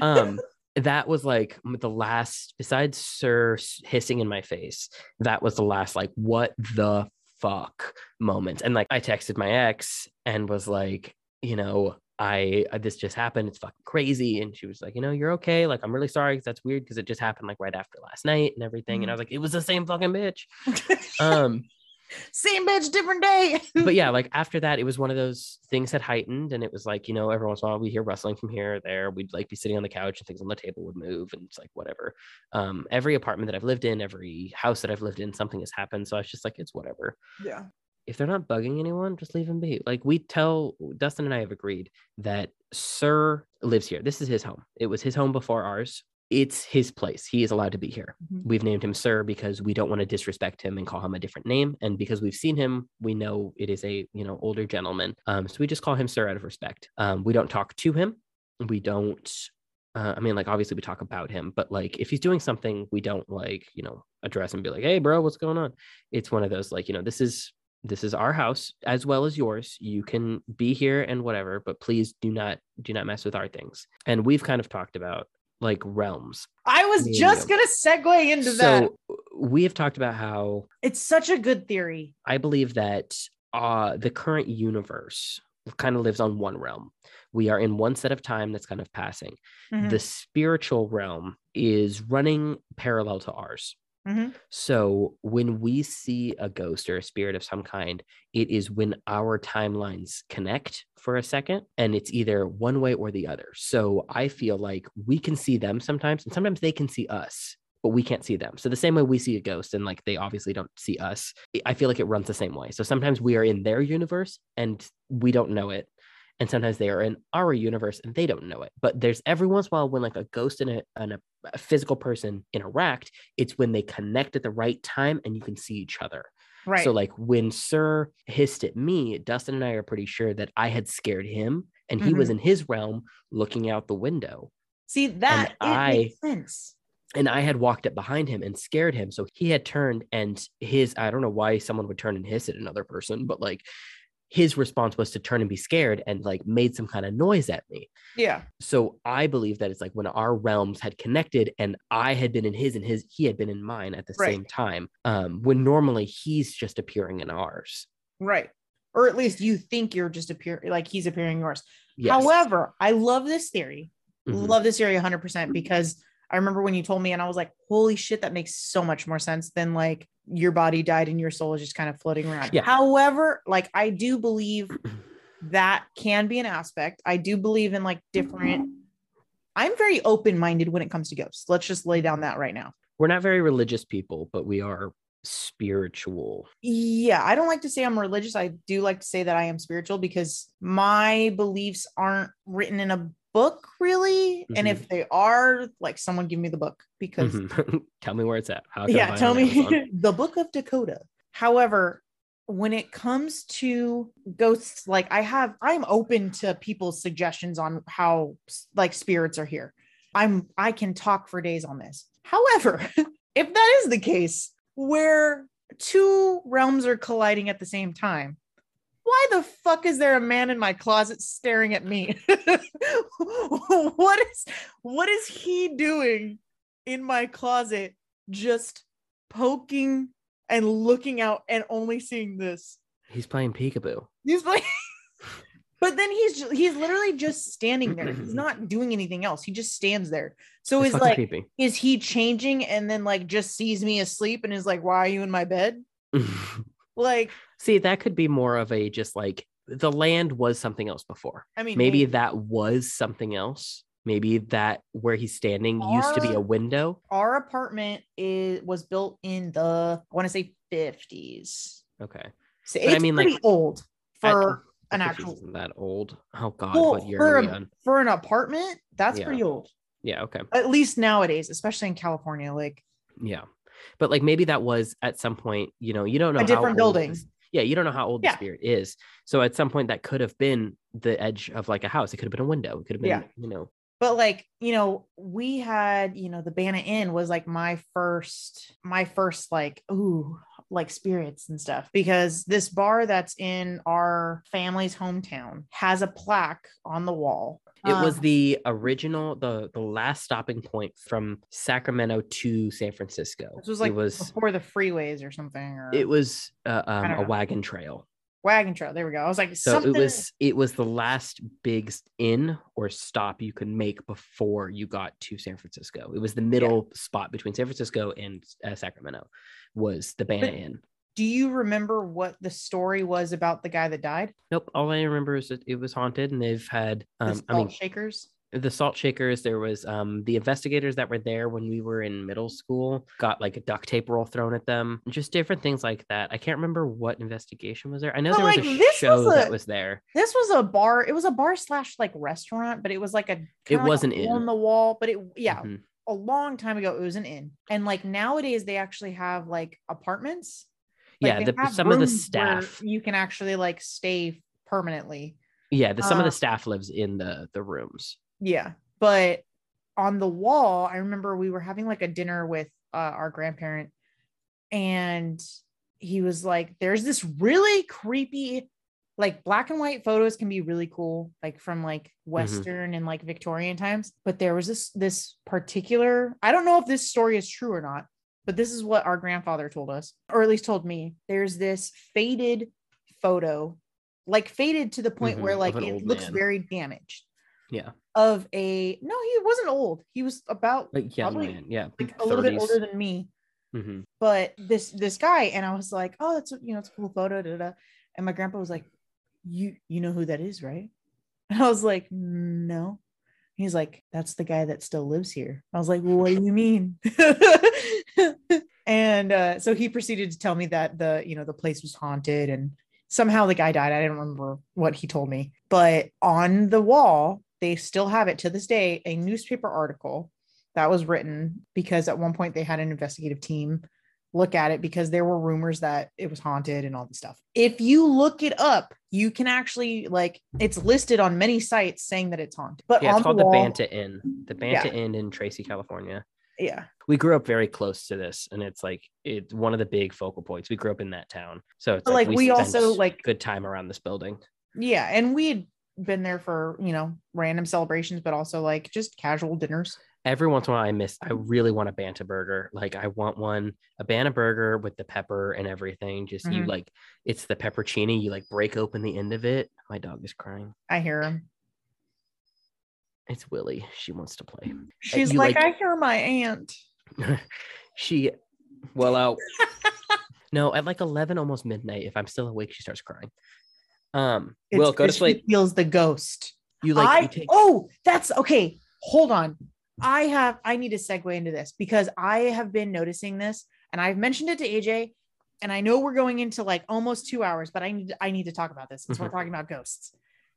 Um, that was like the last, besides Sir hissing in my face, that was the last, like, what the fuck moment. And like, I texted my ex and was like, you know, I uh, this just happened. It's fucking crazy. And she was like, you know, you're okay. Like, I'm really sorry because that's weird because it just happened like right after last night and everything. And I was like, it was the same fucking bitch. Um, Same bitch, different day. but yeah, like after that, it was one of those things had heightened, and it was like you know, every once in a while we hear rustling from here or there. We'd like be sitting on the couch, and things on the table would move, and it's like whatever. Um, every apartment that I've lived in, every house that I've lived in, something has happened. So I was just like, it's whatever. yeah. If they're not bugging anyone, just leave them be. Like we tell Dustin and I have agreed that Sir lives here. This is his home. It was his home before ours. It's his place. He is allowed to be here Mhm. we've named him sir because we don't want to disrespect him and call him a different name and because we've seen him we know it is a you know older gentleman um so we just call him sir out of respect um we don't talk to him we don't uh, i mean like obviously we talk about him but like if he's doing something we don't like you know address him and be like hey bro what's going on it's one of those like you know this is this is our house as well as yours you can be here and whatever but please do not do not mess with our things and we've kind of talked about like realms I was just to segue into that. so we have talked about how It's such a good theory. I believe that uh, the current universe kind of lives on one realm. We are in one set of time that's kind of passing. Mhm. The spiritual realm is running parallel to ours. Mhm. So when we see a ghost or a spirit of some kind, it is when our timelines connect for a second and it's either one way or the other. So I feel like we can see them sometimes and sometimes they can see us, but we can't see them. So the same way we see a ghost and like they obviously don't see us, I feel like it runs the same way. So sometimes we are in their universe and we don't know it. And sometimes they are in our universe and they don't know it. But there's every once in a while when like a ghost and a, and a physical person interact, it's when they connect at the right time and you can see each other. Right. So like when Sir hissed at me, Dustin and I are pretty sure that I had scared him and he was Mm-hmm. in his realm looking out the window. See that it I- makes sense. And I had walked up behind him and scared him. So he had turned and his, I don't know why someone would turn and hiss at another person, but like his response was to turn and be scared and like made some kind of noise at me. Yeah. So I believe that it's like when our realms had connected and I had been in his and his he had been in mine at the Right. same time. Um, when normally he's just appearing in ours. Right. Or at least you think you're just appearing like he's appearing yours. Yes. However, I love this theory. Mhm. Love this theory 100% because I remember when you told me and I was like, holy shit, that makes so much more sense than like your body died and your soul is just kind of floating around. Yeah. However, like I do believe that can be an aspect. I do believe in like different. I'm very open minded when it comes to ghosts. Let's just lay down that right now. We're not very religious people, but we are spiritual. Yeah, I don't like to say I'm religious. I do like to say that I am spiritual because my beliefs aren't written in a book really. And Mhm. if they are, like someone give me the book because Mhm. Tell me where it's at. How can yeah, tell me the book of Dakota. However, when it comes to ghosts, like I have, I'm open to people's suggestions on how like spirits are here. I'm I can talk for days on this. However, if that is the case, where two realms are colliding at the same time, why the fuck is there a man in my closet staring at me? what is what is he doing in my closet just poking and looking out and only seeing this? He's playing peekaboo. He's playing But then he's he's literally just standing there. He's not doing anything else. He just stands there. So It's is like creepy. is he changing and then like just sees me asleep and is like, "Why are you in my bed?" Like, See, that could be more of a just like the land was something else before. I mean, Maybe hey, that was something else. Maybe that where he's standing used to be a window. our apartment is was built in the I want to say 50s. Okay. So But I it's mean, like, old for I an actual isn't that old. Oh God, well, what year for, are we a- on? for an apartment. That's Yeah. pretty old, Yeah, okay. at least nowadays, especially in California. Like, Yeah. But like maybe that was at some point, you know, you don't know A different building. Yeah, you don't know how old Yeah. the spirit is. So at some point that could have been the edge of like a house. It could have been a window. It could have been, Yeah. you know. but like you know, we had you know the Banta Inn was like my first, my first like ooh like spirits and stuff because this bar that's in our family's hometown has a plaque on the wall. It was Um, the original, the the last stopping point from Sacramento to San Francisco. This was like it was before the freeways or something. Or it was uh, um, a know. wagon trail. wagon trail. There we go. I was like, So something. it was it was the last big s- inn or stop you could make before you got to San Francisco. It was the middle spot between San Francisco and uh, Sacramento. Was the Banta But- Inn? Do you remember what the story was about the guy that died? Nope. All I remember is that it was haunted, and they've had. The Um, salt I mean, shakers. the salt shakers. There was um the investigators that were there when we were in middle school. Got like a duct tape roll thrown at them. Just different things like that. I can't remember what investigation was there. I know But, there was a this show was that was there. This was a bar. It was a bar slash like restaurant, but it was like a. kinda wasn't an inn. hole in the wall, but it yeah, Mhm. A long time ago it was an inn, and like nowadays they actually have like apartments. Like, Yeah, the, some of the staff. you can actually like stay permanently. Yeah, the, some of Uh, the staff lives in the the rooms. Yeah. But on the wall, I remember we were having like a dinner with uh, our grandparent, and he was like, There's this really creepy, like black and white photos can be really cool, like from like Western and like Victorian times. But there was this this particular, I don't know if this story is true or not, but this is what our grandfather told us, or at least told me. There's this faded photo, like faded to the point Mhm, where like it looks man. very damaged Yeah, of a no he wasn't old he was about like young Probably, man. Yeah, like a little bit older than me hmm but this this guy and i was like oh that's you know it's a cool photo da, da. and my grandpa was like you you know who that is right? And i was like no. He's like that's the guy that still lives here. I was like well, what do you mean? And uh, so he proceeded to tell me that the you know the place was haunted and somehow the guy died. I didn't remember what he told me. But on the wall they still have it to this day a newspaper article that was written because at one point they had an investigative team look at it because there were rumors that it was haunted and all this stuff. If you look it up, you can actually like it's listed on many sites saying that it's haunted. But Yeah, it's called the, the wall, Banta Inn. The Banta Inn in Tracy, California. Yeah. We grew up very close to this, and it's like it's one of the big focal points. We grew up in that town, so it's But, like, we spent also, like- good time around this building. Yeah. And we had been there for, you know, random celebrations, but also like just casual dinners. Every once in a while, I miss. I really want a Banta burger. Like I want one, a Banta burger with the pepper and everything. Just you Mhm. like, it's the peppercini. You like break open the end of it. My dog is crying. I hear him. It's Willie. She wants to play. She's you, like, like- I hear my aunt. she, well out. no, at like eleven, almost midnight. If I'm still awake, she starts crying. Um, It's Will go to sleep. Feels the ghost. You like I you take oh, that's okay. Hold on. I have I need to segue into this because I have been noticing this and I've mentioned it to AJ and I know we're going into like almost 2 hours but I need I need to talk about this since we're Mhm. talking about ghosts.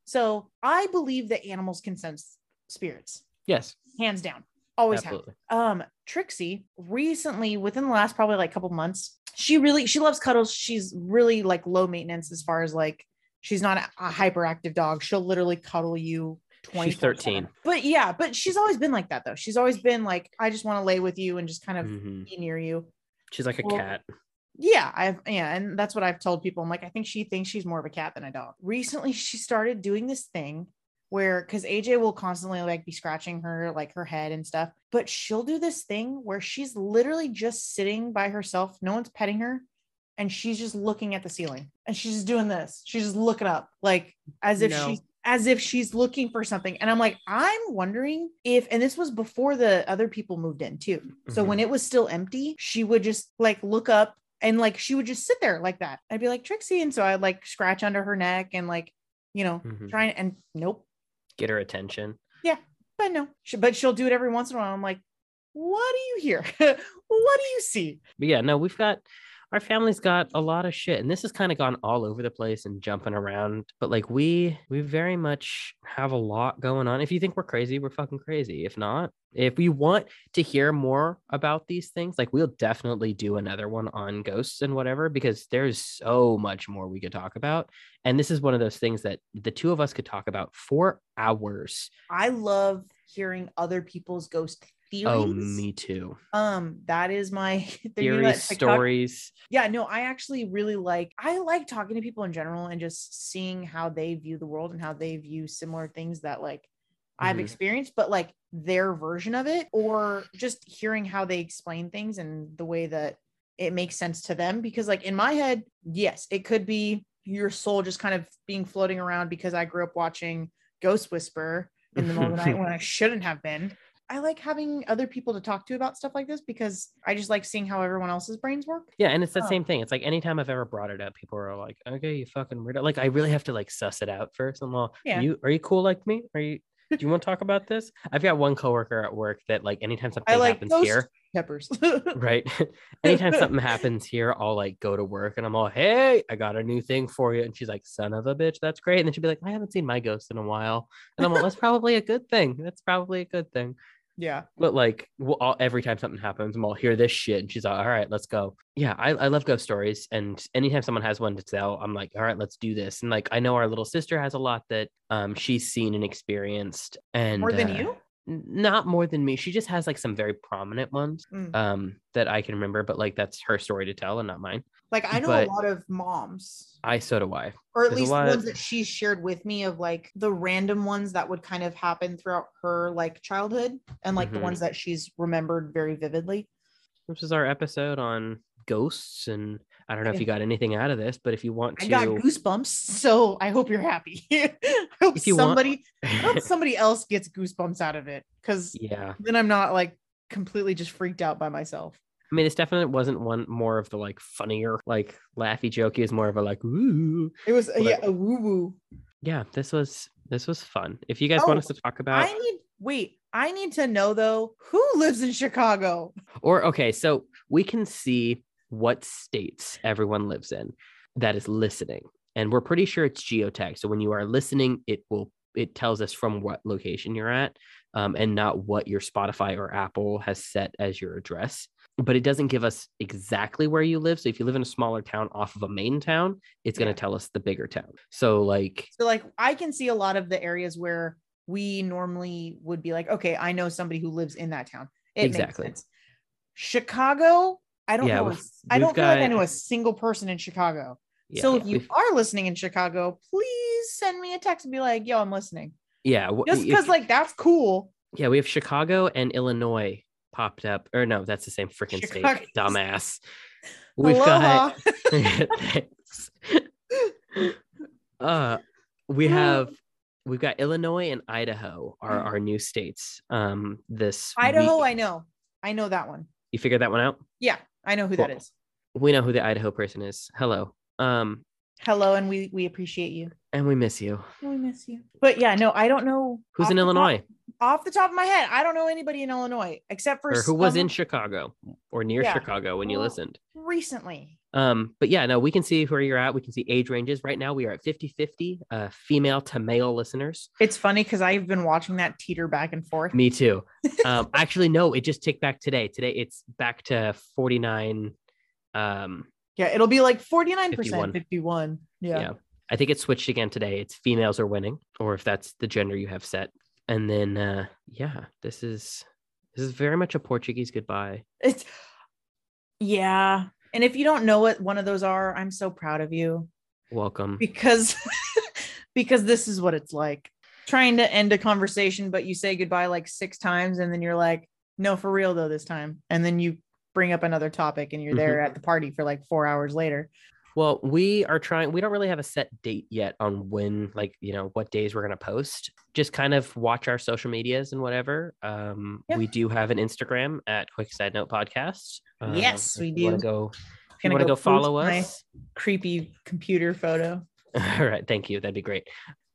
So, I believe that animals can sense spirits yes, hands down. Always have. absolutely. Um Trixie recently within the last probably like couple months, she really she loves cuddles. She's really like low maintenance as far as like she's not a hyperactive dog. She'll literally cuddle you 20 She's 13. But yeah, but she's always been like that though. She's always been like I just want to lay with you and just kind of Mhm. be near you. She's like a Well, cat. Yeah, I've yeah, and that's what I've told people. I'm like, I think she thinks she's more of a cat than a dog. Recently, she started doing this thing where because AJ will constantly like be scratching her like her head and stuff, but she'll do this thing where she's literally just sitting by herself, no one's petting her, and she's just looking at the ceiling and she's just doing this. She's just looking up, like as if No. she's as if she's looking for something. And I'm like, I'm wondering if, and this was before the other people moved in too. So when it was still empty, she would just like look up and like she would just sit there like that. I'd be like, Trixie. And so I'd like scratch under her neck and like, you know, Mhm. trying and nope. Get her attention. Yeah. But no, she, but she'll do it every once in a while. I'm like, what do you hear? what do you see? But yeah, no, we've got our family's got a lot of shit, and this has kind of gone all over the place and jumping around. But like we, we very much have a lot going on. If you think we're crazy, we're fucking crazy. If not, if you want to hear more about these things, like we'll definitely do another one on ghosts and whatever, because there's so much more we could talk about. And this is one of those things that the two of us could talk about for hours. I love hearing other people's ghost theories. Oh, me too. Um, that is my Theories, stories. yeah no i actually really like i like talking to people in general and just seeing how they view the world and how they view similar things that like i've Mhm. experienced but like their version of it or just hearing how they explain things and the way that it makes sense to them because like in my head yes it could be your soul just kind of being floating around because i grew up watching ghost whisper in the middle of the night when i shouldn't have been I like having other people to talk to about stuff like this because I just like seeing how everyone else's brains work. Yeah, and it's the Oh. same um, thing. It's like anytime I've ever brought it up, people are like, "Okay, you fucking weirdo." Like I really have to like suss it out first. I'm all, Yeah. "You are you cool like me? Are you? Do you want to talk about this?" I've got one coworker at work that like anytime something like happens here, Peppers. right? anytime something happens here, I'll like go to work and I'm all, "Hey, I got a new thing for you," and she's like, "Son of a bitch, that's great." And then she'll be like, "I haven't seen my ghost in a while," and I'm like, "That's probably a good thing. That's probably a good thing." Yeah. But like we'll all, every time something happens, I'm all hear this shit, and she's like, "All right, let's go." Yeah, I, I love ghost stories, and anytime someone has one to tell, I'm like, "All right, let's do this." And like I know our little sister has a lot that um she's seen and experienced, and More than uh, you? Not more than me. She just has like some very prominent ones Mm. um that I can remember, but like that's her story to tell and not mine. Like I know but- a lot of moms, I so do I. or at There's least the ones that she shared with me of like the random ones that would kind of happen throughout her like childhood and like the Mhm. ones that she's remembered very vividly. This is our episode on ghosts, and I don't know if you got anything out of this, but if you want to, I got goosebumps, so I hope you're happy. I hope want- somebody I hope somebody else gets goosebumps out of it because yeah. then I'm not like completely just freaked out by myself. I mean, this definitely wasn't one more of the like funnier, like laughy jokey. Is more of a like, woo. It was uh, But- yeah, a woo woo. yeah. This was this was fun. If you guys want Oh, us to talk about, I need wait, I need to know though who lives in Chicago. or okay, so we can see what states everyone lives in that is listening, and we're pretty sure it's geotag. So when you are listening, it will it tells us from what location you're at, um, and not what your Spotify or Apple has set as your address. but it doesn't give us exactly where you live. So if you live in a smaller town off of a main town, it's going Yeah. to tell us the bigger town. So like So like I can see a lot of the areas where we normally would be like, okay, I know somebody who lives in that town. It Exactly. makes sense. Chicago, I don't Yeah, know. a we've- s- I don't feel like I know a single person in Chicago. yeah, so if you are listening in Chicago, please send me a text and be like, yo, I'm listening. yeah, wh- Just because like that's cool. yeah, we have Chicago and Illinois popped up, or no, that's the same freaking state, dumbass. We've Aloha. got Thanks. uh we have we've got Illinois and Idaho are our new states. Um this Idaho, week. I know. I know that one. you figured that one out? Yeah, I know who that is. We know who the Idaho person is. Hello. Um Hello, and we we appreciate you. and we miss you. We miss you. But yeah, no, I don't know Who's in the top- Illinois? off the top of my head, I don't know anybody in Illinois except for Or who was in Chicago or near Yeah. Chicago when you listened? recently. Um, but yeah, no, we can see where you're at. We can see age ranges. Right now, we are at 50 50 uh, female to male listeners. It's funny because I've been watching that teeter back and forth. Me too. Um, actually, no, it just ticked back today. Today, it's back to 49. Um, Yeah, it'll be like 49%, 51. 51. yeah. Yeah. I think it switched again today. It's females are winning, or if that's the gender you have set. And then, uh, yeah, this is this is very much a Portuguese goodbye. It's yeah. And if you don't know what one of those are, I'm so proud of you Welcome. because because this is what it's like. Trying to end a conversation, but you say goodbye like six times, and then you're like, no, for real though, this time. And then you bring up another topic and you're mm-hmm. there at the party for like four hours later. Well, we are trying, we don't really have a set date yet on when, like, you know, what days we're going to post. Just kind of watch our social medias and whatever. Um, Yeah. We do have an Instagram at Quick Side Note Podcast. Um, Yes, we do. go, if you want to go post follow us? Creepy computer photo. All right. Thank you. That'd be great.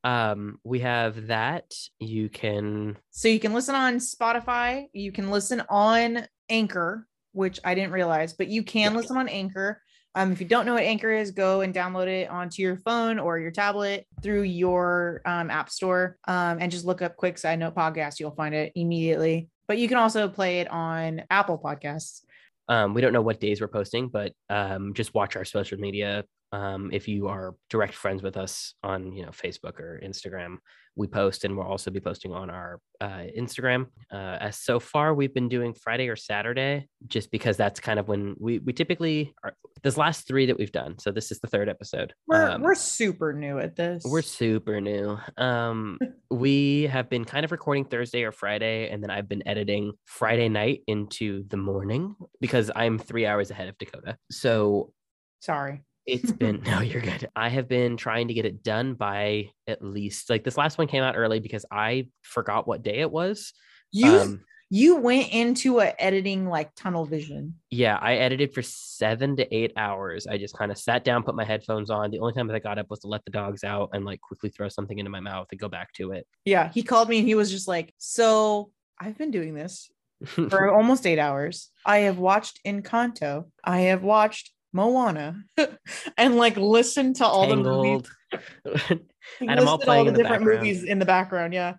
Um, we have that. You can, So you can listen on Spotify. You can listen on Anchor, which I didn't realize, but you can listen on Anchor. Um, if you don't know what Anchor is, go and download it onto your phone or your tablet through your um, app store um, and just look up Quick Side Note Podcast. You'll find it immediately. But you can also play it on Apple Podcasts. um, we don't know what days we're posting, but um, just watch our social media. Um, if you are direct friends with us on, you know, Facebook or Instagram, we post, and we'll also be posting on our uh, Instagram. Uh, as so far, we've been doing Friday or Saturday, just because that's kind of when we we typically are. This last three that we've done, so this is the third episode. We're, Um, we're super new at this. we're super new. Um, we have been kind of recording Thursday or Friday, and then I've been editing Friday night into the morning because I'm three hours ahead of Dakota. So sorry. It's been no, you're good. I have been trying to get it done by at least like this last one came out early because I forgot what day it was. You Um, you went into a editing like tunnel vision. yeah, I edited for seven to eight hours. I just kind of sat down, put my headphones on. The only time that I got up was to let the dogs out and like quickly throw something into my mouth and go back to it. Yeah, he called me and he was just like, "So I've been doing this for almost eight hours. I have watched Encanto. I have watched Moana, and like listen to all the movies. And I'm all playing the the different background. movies in the background. Yeah,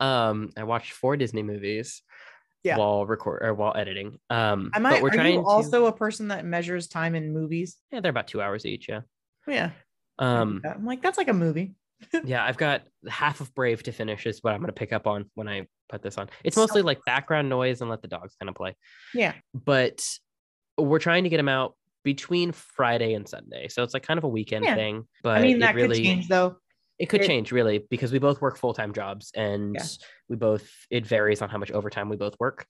um, I watched four Disney movies. Yeah. While record or while editing. Um, am but I? we're Are trying you to. also a person that measures time in movies? yeah, they're about two hours each. Yeah. Yeah, Um. I'm like that's like a movie. yeah, I've got half of Brave to finish. Is what I'm gonna pick up on when I put this on. It's mostly like background noise and let the dogs kind of play. Yeah, But we're trying to get them out between Friday and Sunday, so it's like kind of a weekend Yeah. thing. But I mean that really, could change though. It could It- change really because we both work full time jobs and Yeah. we both it varies on how much overtime we both work.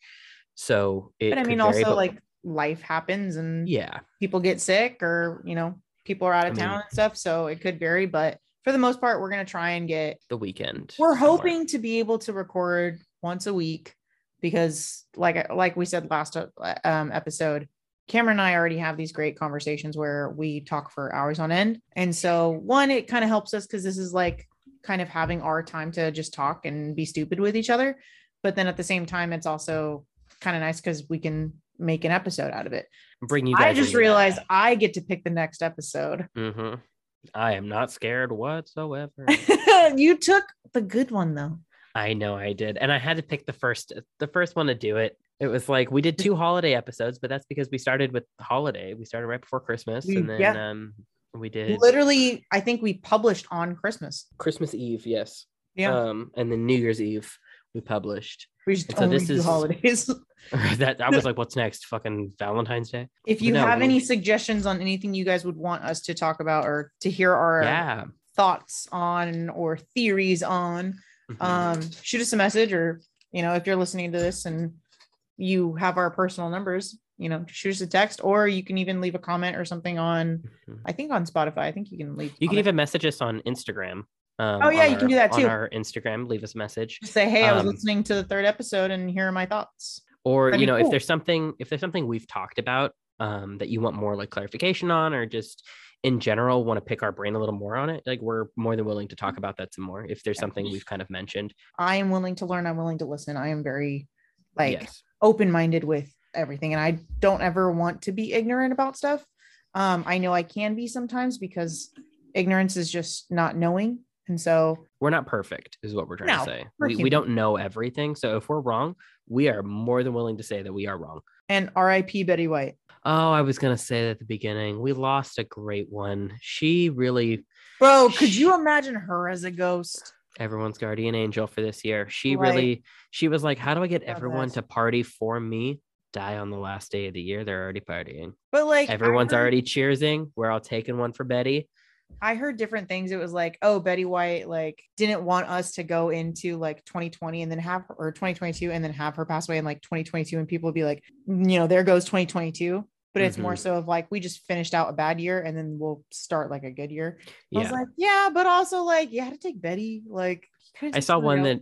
So it But I mean, vary, also but- like life happens and yeah, people get sick or you know people are out of I town mean- and stuff so it could vary but for the most part we're going to try and get the weekend. we're somewhere. hoping to be able to record once a week because like like we said last uh, um, episode Camron and i already have these great conversations where we talk for hours on end and so one it kind of helps us because this is like kind of having our time to just talk and be stupid with each other but then at the same time it's also kind of nice because we can make an episode out of it bring you. I just into that. realized I get to pick the next episode. Mhm. I am not scared whatsoever. you took the good one though. I know I did, and I had to pick the first the first one to do it. It was like we did two holiday episodes, but that's because we started with the holiday. We started right before Christmas, We- and then yeah. um, we did Literally, I think we published on Christmas. Christmas Eve, yes. Yeah, Um, and then New Year's Eve we published. we just and so this is- holidays. that I was like, what's next? Fucking Valentine's Day? if you no, have we- any suggestions on anything you guys would want us to talk about or to hear our Yeah. thoughts on or theories on, Mhm. um, shoot us a message or you know if you're listening to this and you have our personal numbers you know shoot us a text or you can even leave a comment or something on Mhm. i think on spotify i think you can leave You can even message us on Instagram. Um, Oh, yeah, on you can do that On too. our Instagram, leave us a message. Just say hey i was um, listening to the third episode and here are my thoughts or That'd you know cool. if there's something if there's something we've talked about um, that you want more like clarification on or just in general want to pick our brain a little more on it like we're more than willing to talk about that some more if there's something we've kind of mentioned i am willing to learn i'm willing to listen i am very like yes open-minded with everything and i don't ever want to be ignorant about stuff. Um i know i can be sometimes because ignorance is just not knowing and so we're not perfect is what we're trying No, to say we, we don't know everything so if we're wrong we are more than willing to say that we are wrong. And rip betty white. Oh i was going to say that at the beginning. We lost a great one. She really bro could you imagine her as a ghost everyone's guardian angel for this year she Right. really she was like how do i get Love everyone that. to party for me die on the last day of the year they're already partying but like everyone's heard- already cheersing we're all taking one for betty I heard different things. It was like, oh, Betty White like didn't want us to go into like 2020 and then have her or 2022 and then have her pass away in like 2022 and people would be like, you know, there goes 2022. But it's more Mhm. so of like we just finished out a bad year and then we'll start like a good year. I was yeah like, yeah, but also like you had to take Betty. Like i saw one that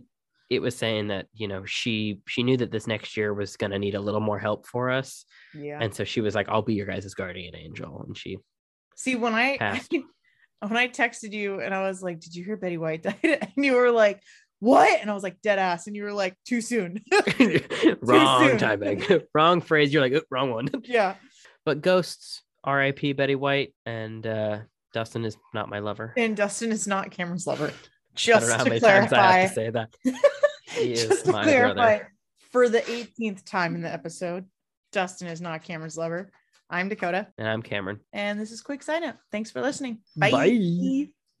it was saying that you know she she knew that this next year was going to need a little more help for us yeah. and so she was like i'll be your guys' guardian angel and she See, when I Passed. when I texted you and I was like, "Did you hear Betty White died?" and you were like, "What?" and I was like, "Dead ass," and you were like, "Too soon." wrong soon. timing wrong phrase you're like wrong one yeah. But ghosts rip betty white and uh dustin is not my lover And Dustin is not Camron's lover. i Just don't know how to many times i clarify, have to say that he is my clarify, brother for the 18th time in the episode, Dustin is not Camron's lover. I'm Dakota, and i'm Camron and this is Quick Side Note. Thanks for listening. Bye. Bye.